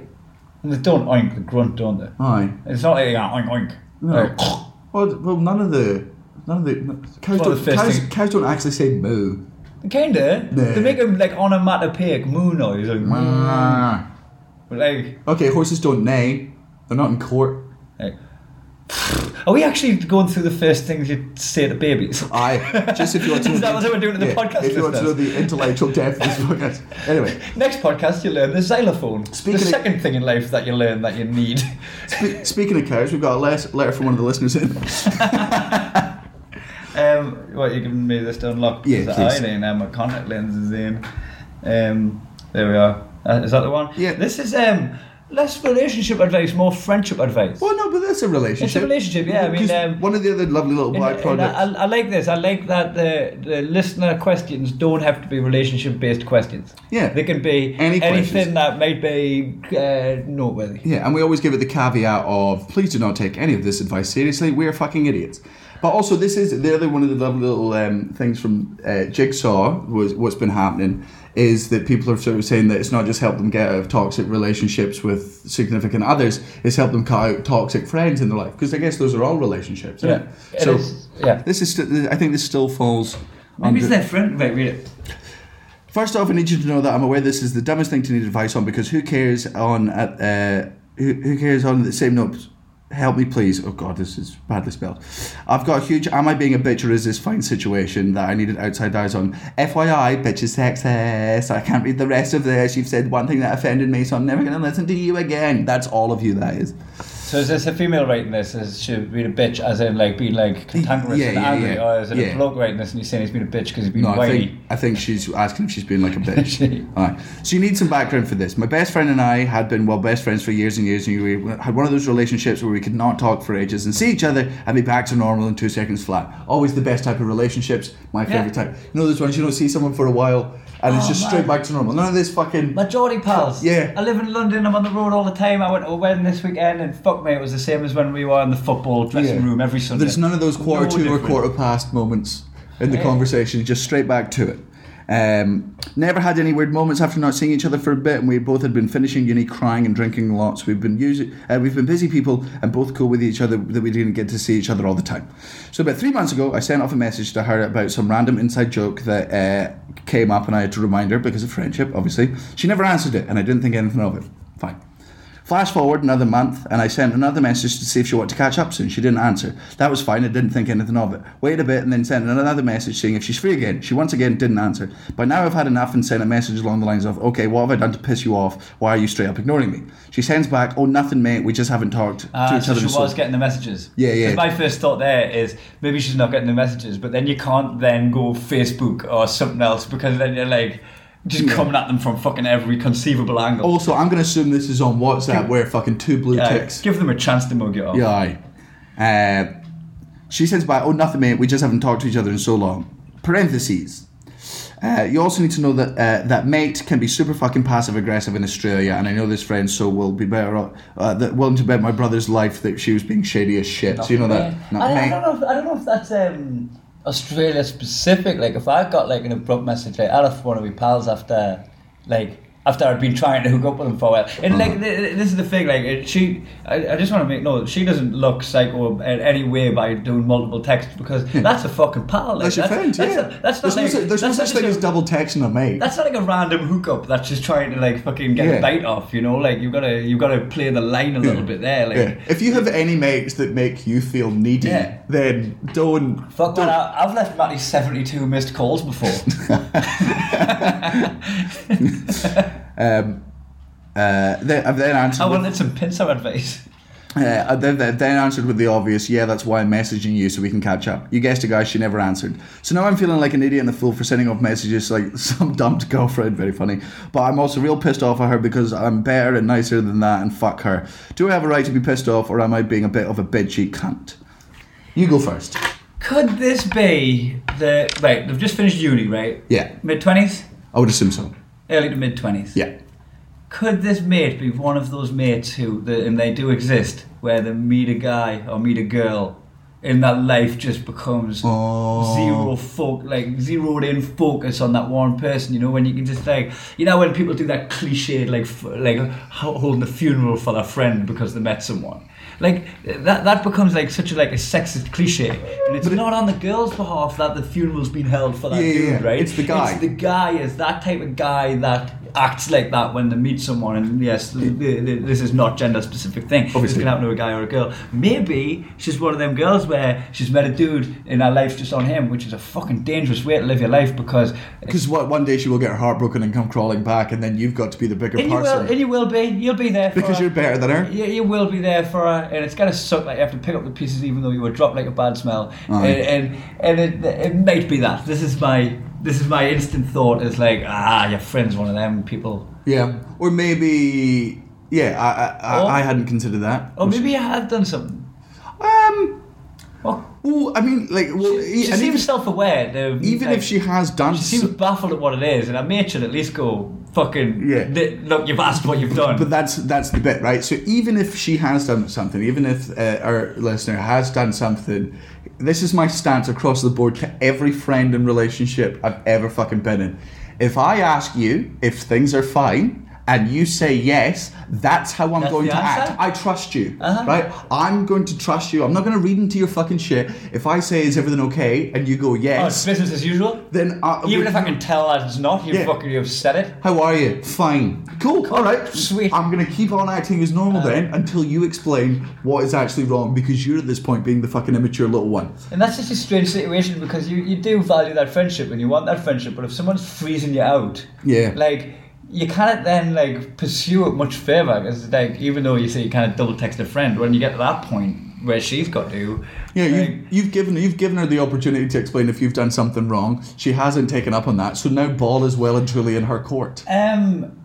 And they don't oink, they grunt, don't they? Aye. It's not like they go oink, oink. No. Like, Well, well, none of the, none of the cows Well, don't, cows, cows don't actually say moo. Kinda. Nah. They make them like onomatopoeic moo noise. Like. Like, Okay, horses don't neigh. They're not in court. like, are we actually going through the first things you say to babies? I just if you want to know. Is that what we're doing in the yeah, podcast, If you want to know the intellectual depth of this podcast. Anyway, Next podcast, you learn the xylophone. Speaking the of- second thing in life that you learn that you need. spe- speaking of cows, we've got a letter from one of the listeners in. Um, what you're giving me this to unlock? Yeah, that please. I in um, my contact lenses in. Um, there we are. Uh, is that the one? Yeah. This is um less relationship advice, more friendship advice. Well, no, but that's a relationship. It's a relationship, yeah, I mean, um, one of the other lovely little And- and byproducts. I, I like this. I like that the, the listener questions don't have to be relationship based questions. Yeah. They can be Any anything questions. that might be uh, noteworthy. Yeah, and we always give it the caveat of please do not take any of this advice seriously. We are fucking idiots. But also, this is the other one of the lovely little um, things from uh, Jigsaw. Was what's been happening is that people are sort of saying that it's not just helped them get out of toxic relationships with significant others; it's helped them cut out toxic friends in their life because I guess those are all relationships. Yeah, it? it so is, yeah. this is. St- I think this still falls. Maybe under- it's their friend. Wait, read it. First off, I need you to know that I'm aware this is the dumbest thing to need advice on because who cares on at uh, who, who cares on the same note? Help me, please. Oh God, this is badly spelled. I've got a huge. Am I being a bitch or is this fine situation that I needed outside eyes on? FYI, bitch is sexist. I can't read the rest of this. You've said one thing that offended me, so I'm never gonna listen to you again. That's all of you. That is. So is this a female writing this? Is she being a bitch as in like being like cantankerous Yeah, and yeah, angry, yeah. or is it a bloke writing this and he's saying he's been a bitch because he's been No, I think, I think she's asking if she's been like a bitch. Alright. So you need some background for this. My best friend and I had been well best friends for years and years, and we had one of those relationships where we could not talk for ages and see each other and be back to normal in two seconds flat. Always the best type of relationships. My favorite type. You know those ones you don't see someone for a while and it's Oh, just man. straight back to normal. None of this fucking. My Geordie pals. Yeah. I live in London. I'm on the road all the time. I went to a wedding this weekend, and fuck me, it was the same as when we were in the football dressing Yeah. room every Sunday. There's none of those quarter No to or quarter past moments in the Yeah. conversation, just straight back to it. Um, never had any weird moments after not seeing each other for a bit, and we both had been finishing uni, crying and drinking lots. We've been using, uh, we've been busy people, and both cool with each other that we didn't get to see each other all the time. So about three months ago, I sent off a message to her about some random inside joke that uh, came up, and I had to remind her because of friendship. Obviously, she never answered it, and I didn't think anything of it. Fine. Flash forward another month, and I sent another message to see if she wanted to catch up soon. She didn't answer. That was fine. I didn't think anything of it. Wait a bit, and then sent another message saying if she's free again. She once again didn't answer. By now, I've had enough and sent a message along the lines of, "Okay, what have I done to piss you off? Why are you straight up ignoring me?" She sends back, "Oh, nothing, mate. We just haven't talked to Ah, each so other." she so- was getting the messages. Yeah, yeah. My first thought there is maybe she's not getting the messages, but then you can't then go Facebook or something else because then you're like just Yeah. coming at them from fucking every conceivable angle. Also, I'm going to assume this is on WhatsApp, where fucking two blue Yeah, ticks. give them a chance to mug it off. Yeah, aye. Uh, she says back, oh, nothing, mate. We just haven't talked to each other in so long. Parentheses. Uh, you also need to know that uh, that mate can be super fucking passive aggressive in Australia, and I know this friend, so will be better off, uh, that willing to bet my brother's life that she was being shady as shit. so you know that. I, I don't know. If, I don't know if that's um, Australia specific. Like, if I got like an abrupt message, like I'd have one of my pals after, like, after I'd been trying to hook up with him for a while. And like mm. th- th- this is the thing, like she, I, I just want to make note, she doesn't look psycho in any way by doing multiple texts because hmm. that's a fucking pal. Like, That's your friend, that's, yeah. a- that's not there's like, no, there's that's not such thing as double texting a mate. That's not like a random hookup that's just trying to like fucking get Yeah. a bite off, you know. Like you've got to you've got to play the line a little bit there. Like yeah. If you have any mates that make you feel needy, Yeah. then don't. fuck don't man, I, I've left Matty seventy two missed calls before. um, uh, then, I've then answered. I with- wanted some pincer advice. Uh, then, then then answered with the obvious, yeah, that's why I'm messaging you so we can catch up. You guessed it, guys, she never answered. So now I'm feeling like an idiot and a fool for sending off messages like some dumped girlfriend, very funny. But I'm also real pissed off at her because I'm better and nicer than that and fuck her. Do I have a right to be pissed off or am I being a bit of a bitchy cunt? You go first. Could this be the right? They've just finished uni, right? Yeah, Mid twenties, I would assume so. early to mid twenties. Yeah. Could this mate be one of those mates who, the, and they do exist, where they meet a guy or meet a girl, and that life just becomes Oh. zero focus, like zeroed in focus on that one person. You know, when you can just like, you know, when people do that cliche, like, f- like holding a funeral for their friend because they met someone. Like that, that becomes like such a like a sexist cliche, and it's not on the girl's behalf that the funeral's been held for that Yeah, yeah, dude, yeah. right? It's the guy. It's the guy is that type of guy that acts like that when they meet someone. And yes, this is not gender specific thing. This can happen to a guy or a girl. Maybe she's one of them girls where she's met a dude and her life's just on him, which is a fucking dangerous way to live your life because. Because what one day she will get her heart broken and come crawling back, and then you've got to be the bigger And you, will, person. and you will be. You'll be there for because her. you're better than her. You, you will be there for her, and it's gonna suck. Like you have to pick up the pieces, even though you were dropped like a bad smell. Aye. And and, and it, it might be that. This is my this is my instant thought. Is like ah, your friend's one of them people. Yeah. Or maybe. Yeah, I I, Or- I, I hadn't considered that. Or maybe you have done something. Um. Well, Well, I mean, like, well, she and seems self-aware. though, even like, if she has done, she seems baffled at what it is, and I made should at least go fucking. Yeah. "Th- Look, you've asked what you've done. but that's that's the bit, right? So even if she has done something, even if uh, our listener has done something, this is my stance across the board to every friend and relationship I've ever fucking been in. If I ask you if things are fine. And you say yes, that's how I'm That's going to answer? act. I trust you, Uh-huh. right? I'm going to trust you. I'm not going to read into your fucking shit. If I say, is everything okay? And you go, oh, it's yes, business as usual. then uh, Even if I can tell that it's not, you Yeah. fucking you've said it. How are you? Fine. Cool. All right. Sweet. I'm going to keep on acting as normal Uh. then until you explain what is actually wrong because you're at this point being the fucking immature little one. And that's just a strange situation because you, you do value that friendship and you want that friendship, but if someone's freezing you out, Yeah. like you can't then like pursue it much further because like even though you say you kind of double text a friend, when you get to that point where she's got to, Yeah, like, you, you've given you've given her the opportunity to explain if you've done something wrong. She hasn't taken up on that, so now ball is well and truly in her court. um,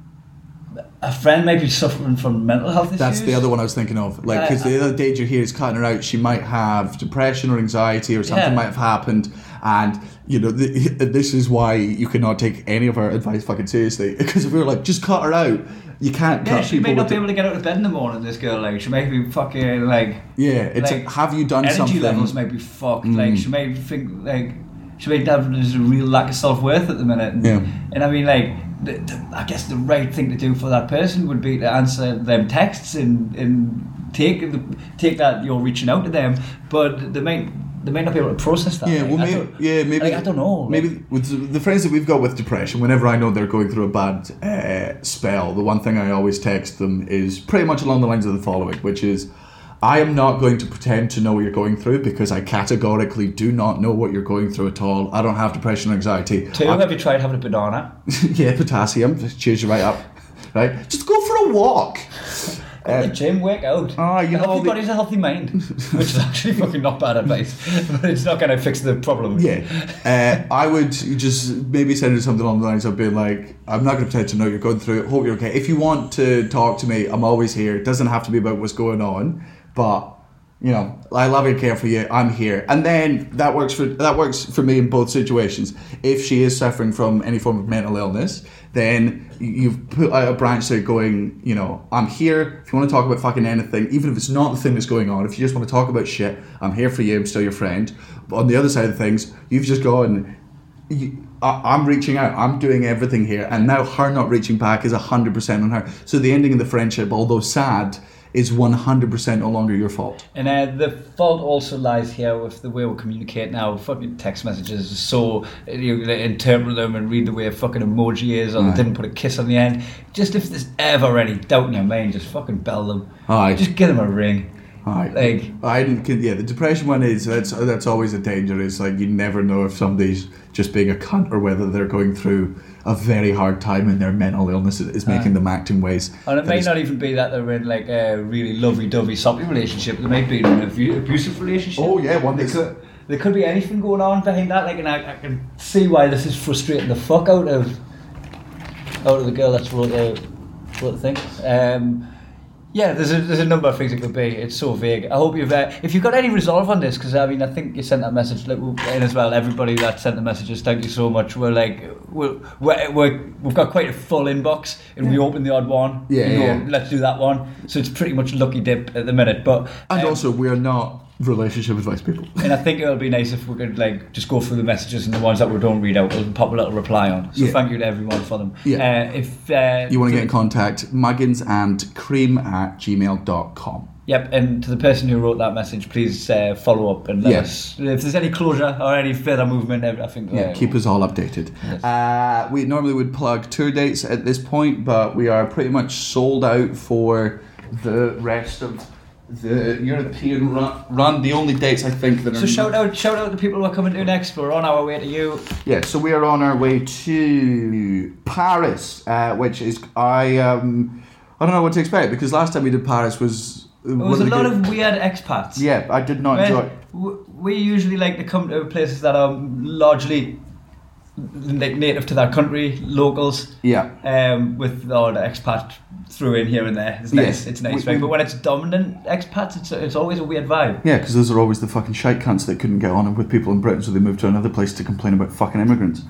a friend might be suffering from mental health issues. That's the other one I was thinking of. Like, because the other danger here is cutting her out. She might have depression or anxiety or something Yeah. might have happened. And, you know, th this is why you cannot take any of her advice fucking seriously. Because if we were like, just cut her out, you can't Yeah, cut she may not be able to get out of bed in the morning. This girl, like, she may be fucking like. Yeah, it's like, like, have you done energy something? levels might be fucked. Mm. Like she might think like she may have there's a real lack of self worth at the minute. And, Yeah. and I mean like the, the, I guess the right thing to do for that person would be to answer them texts and and take the, take that you're reaching out to them, but they might they might not be able to process that. Yeah, Like, well, maybe, yeah, maybe. like, I don't know. Maybe like- with the- friends that we've got with depression, whenever I know they're going through a bad uh, spell, the one thing I always text them is pretty much along the lines of the following, which is, I am not going to pretend to know what you're going through because I categorically do not know what you're going through at all. I don't have depression or anxiety. Two, have you tried having a banana? yeah, potassium just cheers you right up. Right, just go for a walk. Go to the gym, work out. ah, you a know healthy body's a healthy mind, which is actually fucking not bad advice, but it's not going to fix the problem. Yeah, uh, I would just maybe send her something along the lines of being like, "I'm not going to pretend to know you're going through it. Hope you're okay. If you want to talk to me, I'm always here. It doesn't have to be about what's going on, but you know, I love and care for you. I'm here." And then that works for that works for me in both situations. If she is suffering from any form of mental illness, then you've put out a branch there going, you know, I'm here. If you want to talk about fucking anything, even if it's not the thing that's going on, if you just want to talk about shit, I'm here for you. I'm still your friend. But on the other side of things, you've just gone, you, I, I'm reaching out. I'm doing everything here, and now her not reaching back is hundred percent on her. So the ending of the friendship, although sad, is one hundred percent no longer your fault. And uh, the fault also lies here with the way we communicate now. Fucking text messages are so you know, interpret them and read the way a fucking emoji is, or they didn't put a kiss on the end. Just if there's ever any doubt in your mind, just fucking bell them. Aye. Just give them a ring. Aye. Like- I didn't. Yeah, the depression one is that's that's always a danger. It's like you never know if somebody's just being a cunt or whether they're going through a very hard time and their mental illness is- making them act in ways. And it may not even be that they're in like a really lovey-dovey, soppy relationship. They might be in an abusive relationship. Oh yeah, one that's could, there could be anything going on behind that. Like, and I, I can see why this is frustrating the fuck out of out of the girl that's wrote the wrote the thing. Um, yeah, there's a, there's a number of things it could be. It's so vague. I hope you've uh, if you've got any resolve on this, because I mean I think you sent that message like, in as well. Everybody that sent the messages, thank you so much. We're like we're, we're, we're we've got quite a full inbox, and we open the odd one. Yeah, you know, yeah. Let's do that one. So it's pretty much lucky dip at the minute, but and um, also we're not relationship advice people. and I think it would be nice if we could like just go through the messages and the ones that we don't read out, we'll pop a little reply on. So Yeah. thank you to everyone for them. Yeah. Uh, if uh, You want to get in contact, muggins and cream at gmail.com. Yep, and to the person who wrote that message, please uh, follow up and let Yeah. us. If there's any closure or any further movement, I think. Yeah, uh, keep us all updated. Uh, we normally would plug tour dates at this point, but we are pretty much sold out for the rest of the European run. run. The only dates I think that are So shout out, shout out to the people who are coming to next. We're on our way to you. Yeah, so we are on our way to Paris, uh, which is I um I don't know what to expect because last time we did Paris was There was a lot of weird expats. yeah I did not enjoy. we usually like to come to places that are largely like native to that country, locals. Yeah, um, with all the expat through in here and there. It's nice. Yes. It's nice, We- right? But when it's dominant expats, it's it's always a weird vibe. yeah, because those are always the fucking shite cunts that couldn't get on with people in Britain, so they moved to another place to complain about fucking immigrants.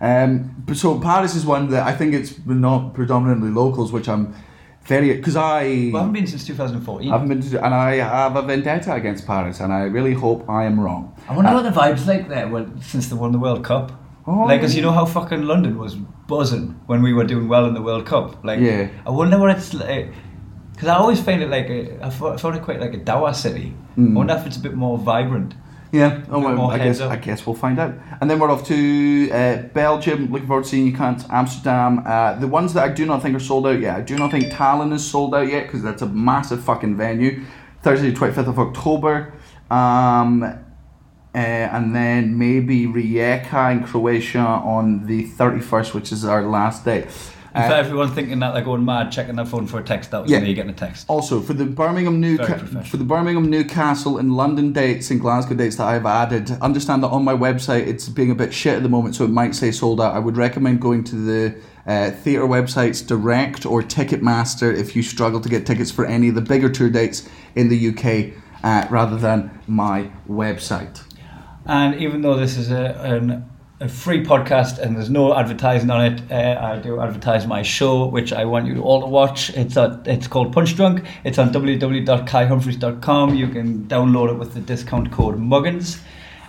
Um, but so Paris is one that I think it's not predominantly locals, which I'm very because I We haven't been since 2014. I haven't been to, and I have a vendetta against Paris, and I really hope I am wrong. I wonder what the vibes like there well, since they won the World Cup. Oh, like, cause you know how fucking London was buzzing when we were doing well in the World Cup. Like, Yeah. I wonder what it's like. Because I always find it like a, I fo- I found it quite like a dour city. Mm. I wonder if it's a bit more vibrant. Yeah, oh, well, I guess up. I guess we'll find out. And then we're off to uh, Belgium. Looking forward to seeing you, can't Amsterdam. Uh, the ones that I do not think are sold out yet. I do not think Tallinn is sold out yet because that's a massive fucking venue. Thursday, twenty fifth of October. Um, uh, and then maybe Rijeka in Croatia on the thirty first, which is our last day. Uh, for everyone thinking that they're going mad, checking their phone for a text, that was Yeah. me getting a text. Also, for the Birmingham for the Birmingham Newcastle and London dates and Glasgow dates that I've added, understand that on my website it's being a bit shit at the moment, so it might say sold out. I would recommend going to the uh, theatre websites direct or Ticketmaster if you struggle to get tickets for any of the bigger tour dates in the UK, uh, rather than my website. And even though this is a, an, a free podcast and there's no advertising on it, uh, I do advertise my show, which I want you all to watch. It's at, it's called Punch Drunk. It's on www.kaihumphreys.com. You can download it with the discount code Muggins,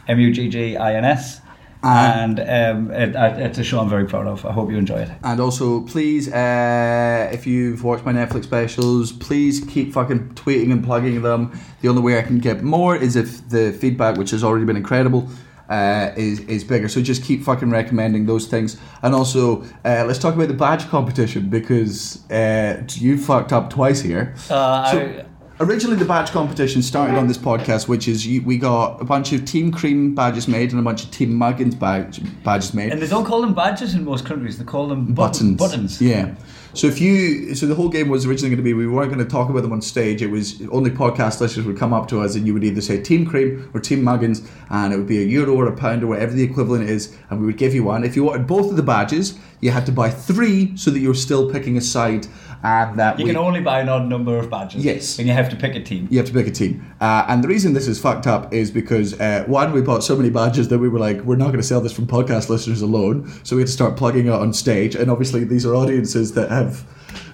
M U G G I N S. And um, it, it's a show I'm very proud of. I hope you enjoy it. And also, please, uh, if you've watched my Netflix specials, please keep fucking tweeting and plugging them. The only way I can get more is if the feedback, which has already been incredible, uh, is is bigger. So just keep fucking recommending those things. And also, uh, let's talk about the badge competition because uh, you fucked up twice here. Uh, So- I, Originally, the badge competition started on this podcast, which is you, we got a bunch of Team Cream badges made and a bunch of Team Muggins badge, badges made. and they don't call them badges in most countries. They call them button, buttons. buttons. Yeah. So if you, so the whole game was originally going to be we weren't going to talk about them on stage. It was only podcast listeners would come up to us and you would either say Team Cream or Team Muggins, and it would be a euro or a pound or whatever the equivalent is, and we would give you one. If you wanted both of the badges, you had to buy three so that you were still picking a side, and that You we, can only buy an odd number of badges. Yes. And you have to pick a team. you have to pick a team. Uh, and the reason this is fucked up is because uh, one, we bought so many badges that we were like, we're not going to sell this from podcast listeners alone. So we had to start plugging it on stage. And obviously, these are audiences that have,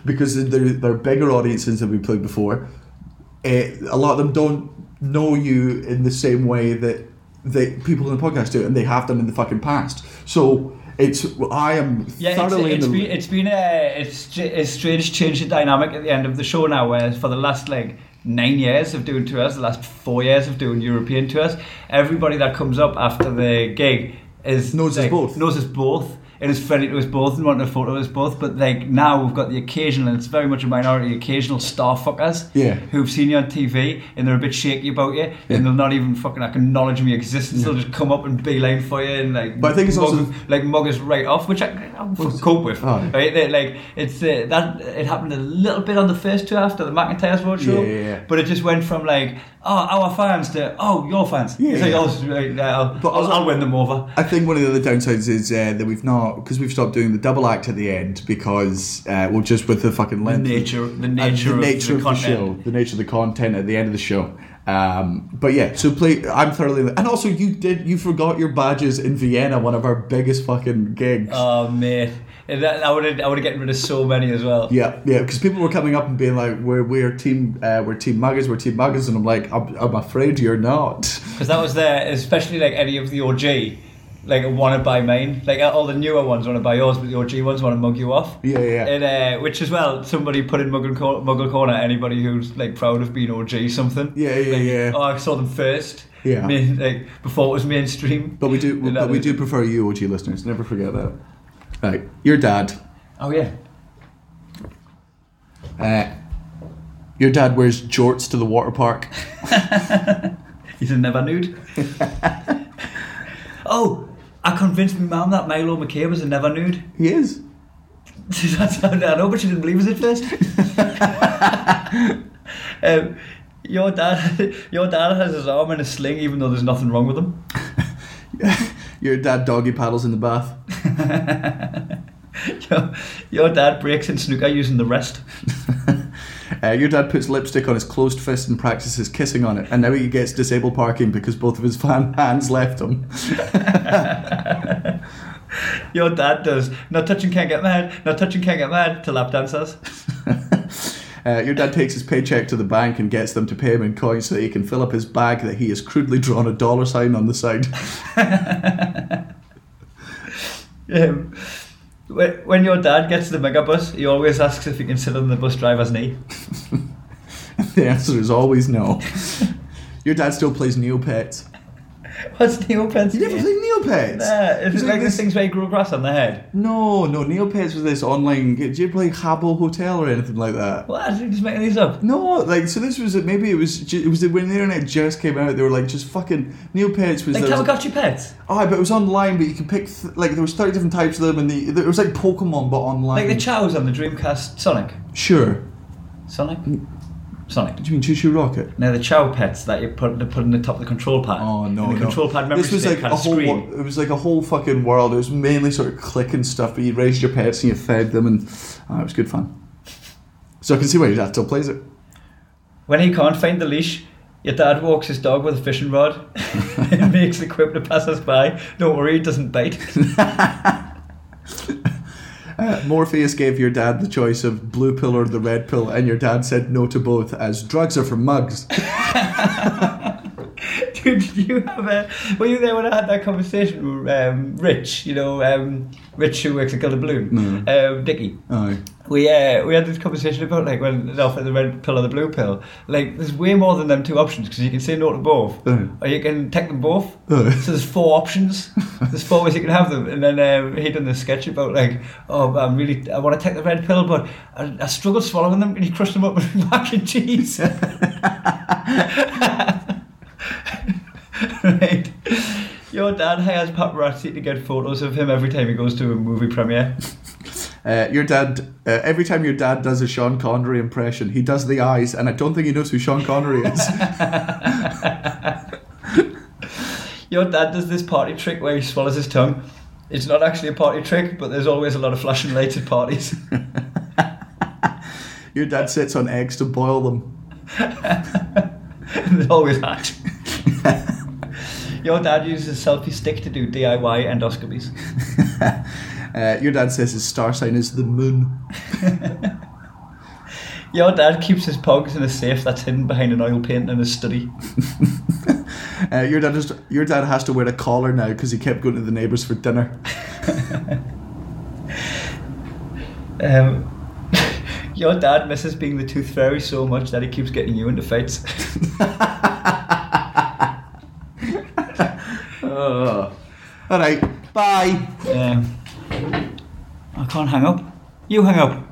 because they're, they're bigger audiences than we played before. Uh, a lot of them don't know you in the same way that they people in the podcast do and they have done in the fucking past. So it's I am Yeah, it's, thoroughly it's in the. been it's been a it's a strange change in dynamic at the end of the show now. Where for the last like nine years of doing tours, the last four years of doing European tours, everybody that comes up after the gig is Knows us both. knows us both. It is funny to us both and wanting a photo of us both, but like now we've got the occasional, and it's very much a minority, occasional star fuckers Yeah. who've seen you on TV and they're a bit shaky about you and they'll not even fucking acknowledge my existence. They'll just come up and beeline for you and like But I think it's also- like mug us right off, which I, I cope with. Oh. Right, They- like it's uh, that it happened a little bit on the first two after the McIntyre's Road show, Yeah, yeah, yeah. but it just went from like oh our fans to oh your fans. Yeah, like, oh, I'll, But I'll, I'll win them over. I think one of the other downsides is uh, that we've not because we've stopped doing the double act at the end because uh, well just with the fucking length, nature- the and nature the of nature the of the show, the nature of the content at the end of the show. Um, but yeah, so play. I'm thoroughly and also you did you forgot your badges in Vienna, one of our biggest fucking gigs. Oh mate, And that, I would have I would have gotten rid of so many as well. Yeah, yeah, because people were coming up and being like, "We're we're team uh, we're team Muggers, we're team Muggers," and I'm like, "I'm, I'm afraid you're not." Because that was there, especially like any of the OG, like want to buy mine. Like all the newer ones want to buy yours, but the OG ones want to mug you off. Yeah, yeah. And uh, which as well, somebody put in Muggle, Cor- Muggle Corner. Anybody who's like proud of being OG something. Yeah, yeah, Like, yeah. Oh, I saw them first. Yeah. Main, like before it was mainstream. But we do, but we do prefer you, OG listeners. Never forget that. Right, your dad. Oh yeah. Uh, your dad wears jorts to the water park. He's a never nude. oh, I convinced my mum that Milo McKay was a never nude. He is. I know, but she didn't believe us at first. um, your dad, your dad has his arm in a sling, even though there's nothing wrong with him. Your dad doggy paddles in the bath. Your, your dad breaks in snooker using the rest. Uh, your dad puts lipstick on his closed fist and practices kissing on it, and now he gets disabled parking because both of his fan hands left him. Your dad does not touching can't get mad, not touching can't get mad to lap dancers. Uh, your dad takes his paycheck to the bank and gets them to pay him in coins so that he can fill up his bag that he has crudely drawn a dollar sign on the side. Um, when when your dad gets the megabus, he always asks if he can sit on the bus driver's knee. the answer is always no. Your dad still plays Neopets. What's Neopets? You never played Neopets? Nah, It's it like the this- things where you grow grass on the head? No, no, Neopets was this online. Did you play Habbo Hotel or anything like that? What? You just making these up? No, like so. This was maybe it was it was when the internet just came out. They were like just fucking Neopets was Like there was- Tamagotchi pets? Oh, but it was online. But you could pick th- like there was thirty different types of them, and the it was like Pokemon but online. Like the chows on the Dreamcast Sonic? sure. Sonic? Mm. Sonic. Do you mean ChuChu Rocket? No, the Chao pets that you put they put in the top of the control pad. Oh no, And the no. control pad This was like a whole. wo- It was like a whole fucking world. It was mainly sort of clicking stuff, but you raised your pets and you fed them, and oh, it was good fun. So I can see why your dad still plays it. When he can't find the leash, your dad walks his dog with a fishing rod and makes the quip to pass us by. Don't worry, it doesn't bite. Uh, Morpheus gave your dad the choice of blue pill or the red pill, and your dad said no to both, as drugs are for mugs. Dude, did you have a? Were you there when I had that conversation with um, Rich? You know, um, Rich who works at Killer Balloon, um, Dicky. Aye. We uh, we had this conversation about like when they offer the red pill or the blue pill. Like, there's way more than them two options because you can say no to both, Uh. or you can take them both. Uh. So there's four options. There's four ways you can have them. And then um, he done this sketch about like, oh, I'm really I want to take the red pill, but I, I struggle swallowing them. And he crushed them up with mac and cheese. right. Your dad hires paparazzi to get photos of him every time he goes to a movie premiere. Uh, your dad, uh, every time your dad does a Sean Connery impression, he does the eyes, and I don't think he knows who Sean Connery is. Your dad does this party trick where he swallows his tongue. It's not actually a party trick, but there's always a lot of flashing lights at parties. your dad sits on eggs to boil them. there's always hatch. Your dad uses a selfie stick to do DIY endoscopies. Uh, your dad says his star sign is the moon. Your dad keeps his pogs in a safe that's hidden behind an oil paint in his study. Uh, your dad just, your dad has to wear a collar now because he kept going to the neighbours for dinner. Um, your dad misses being the tooth fairy so much that he keeps getting you into fights. Oh. All right. Bye. um, I can't hang up. You hang up.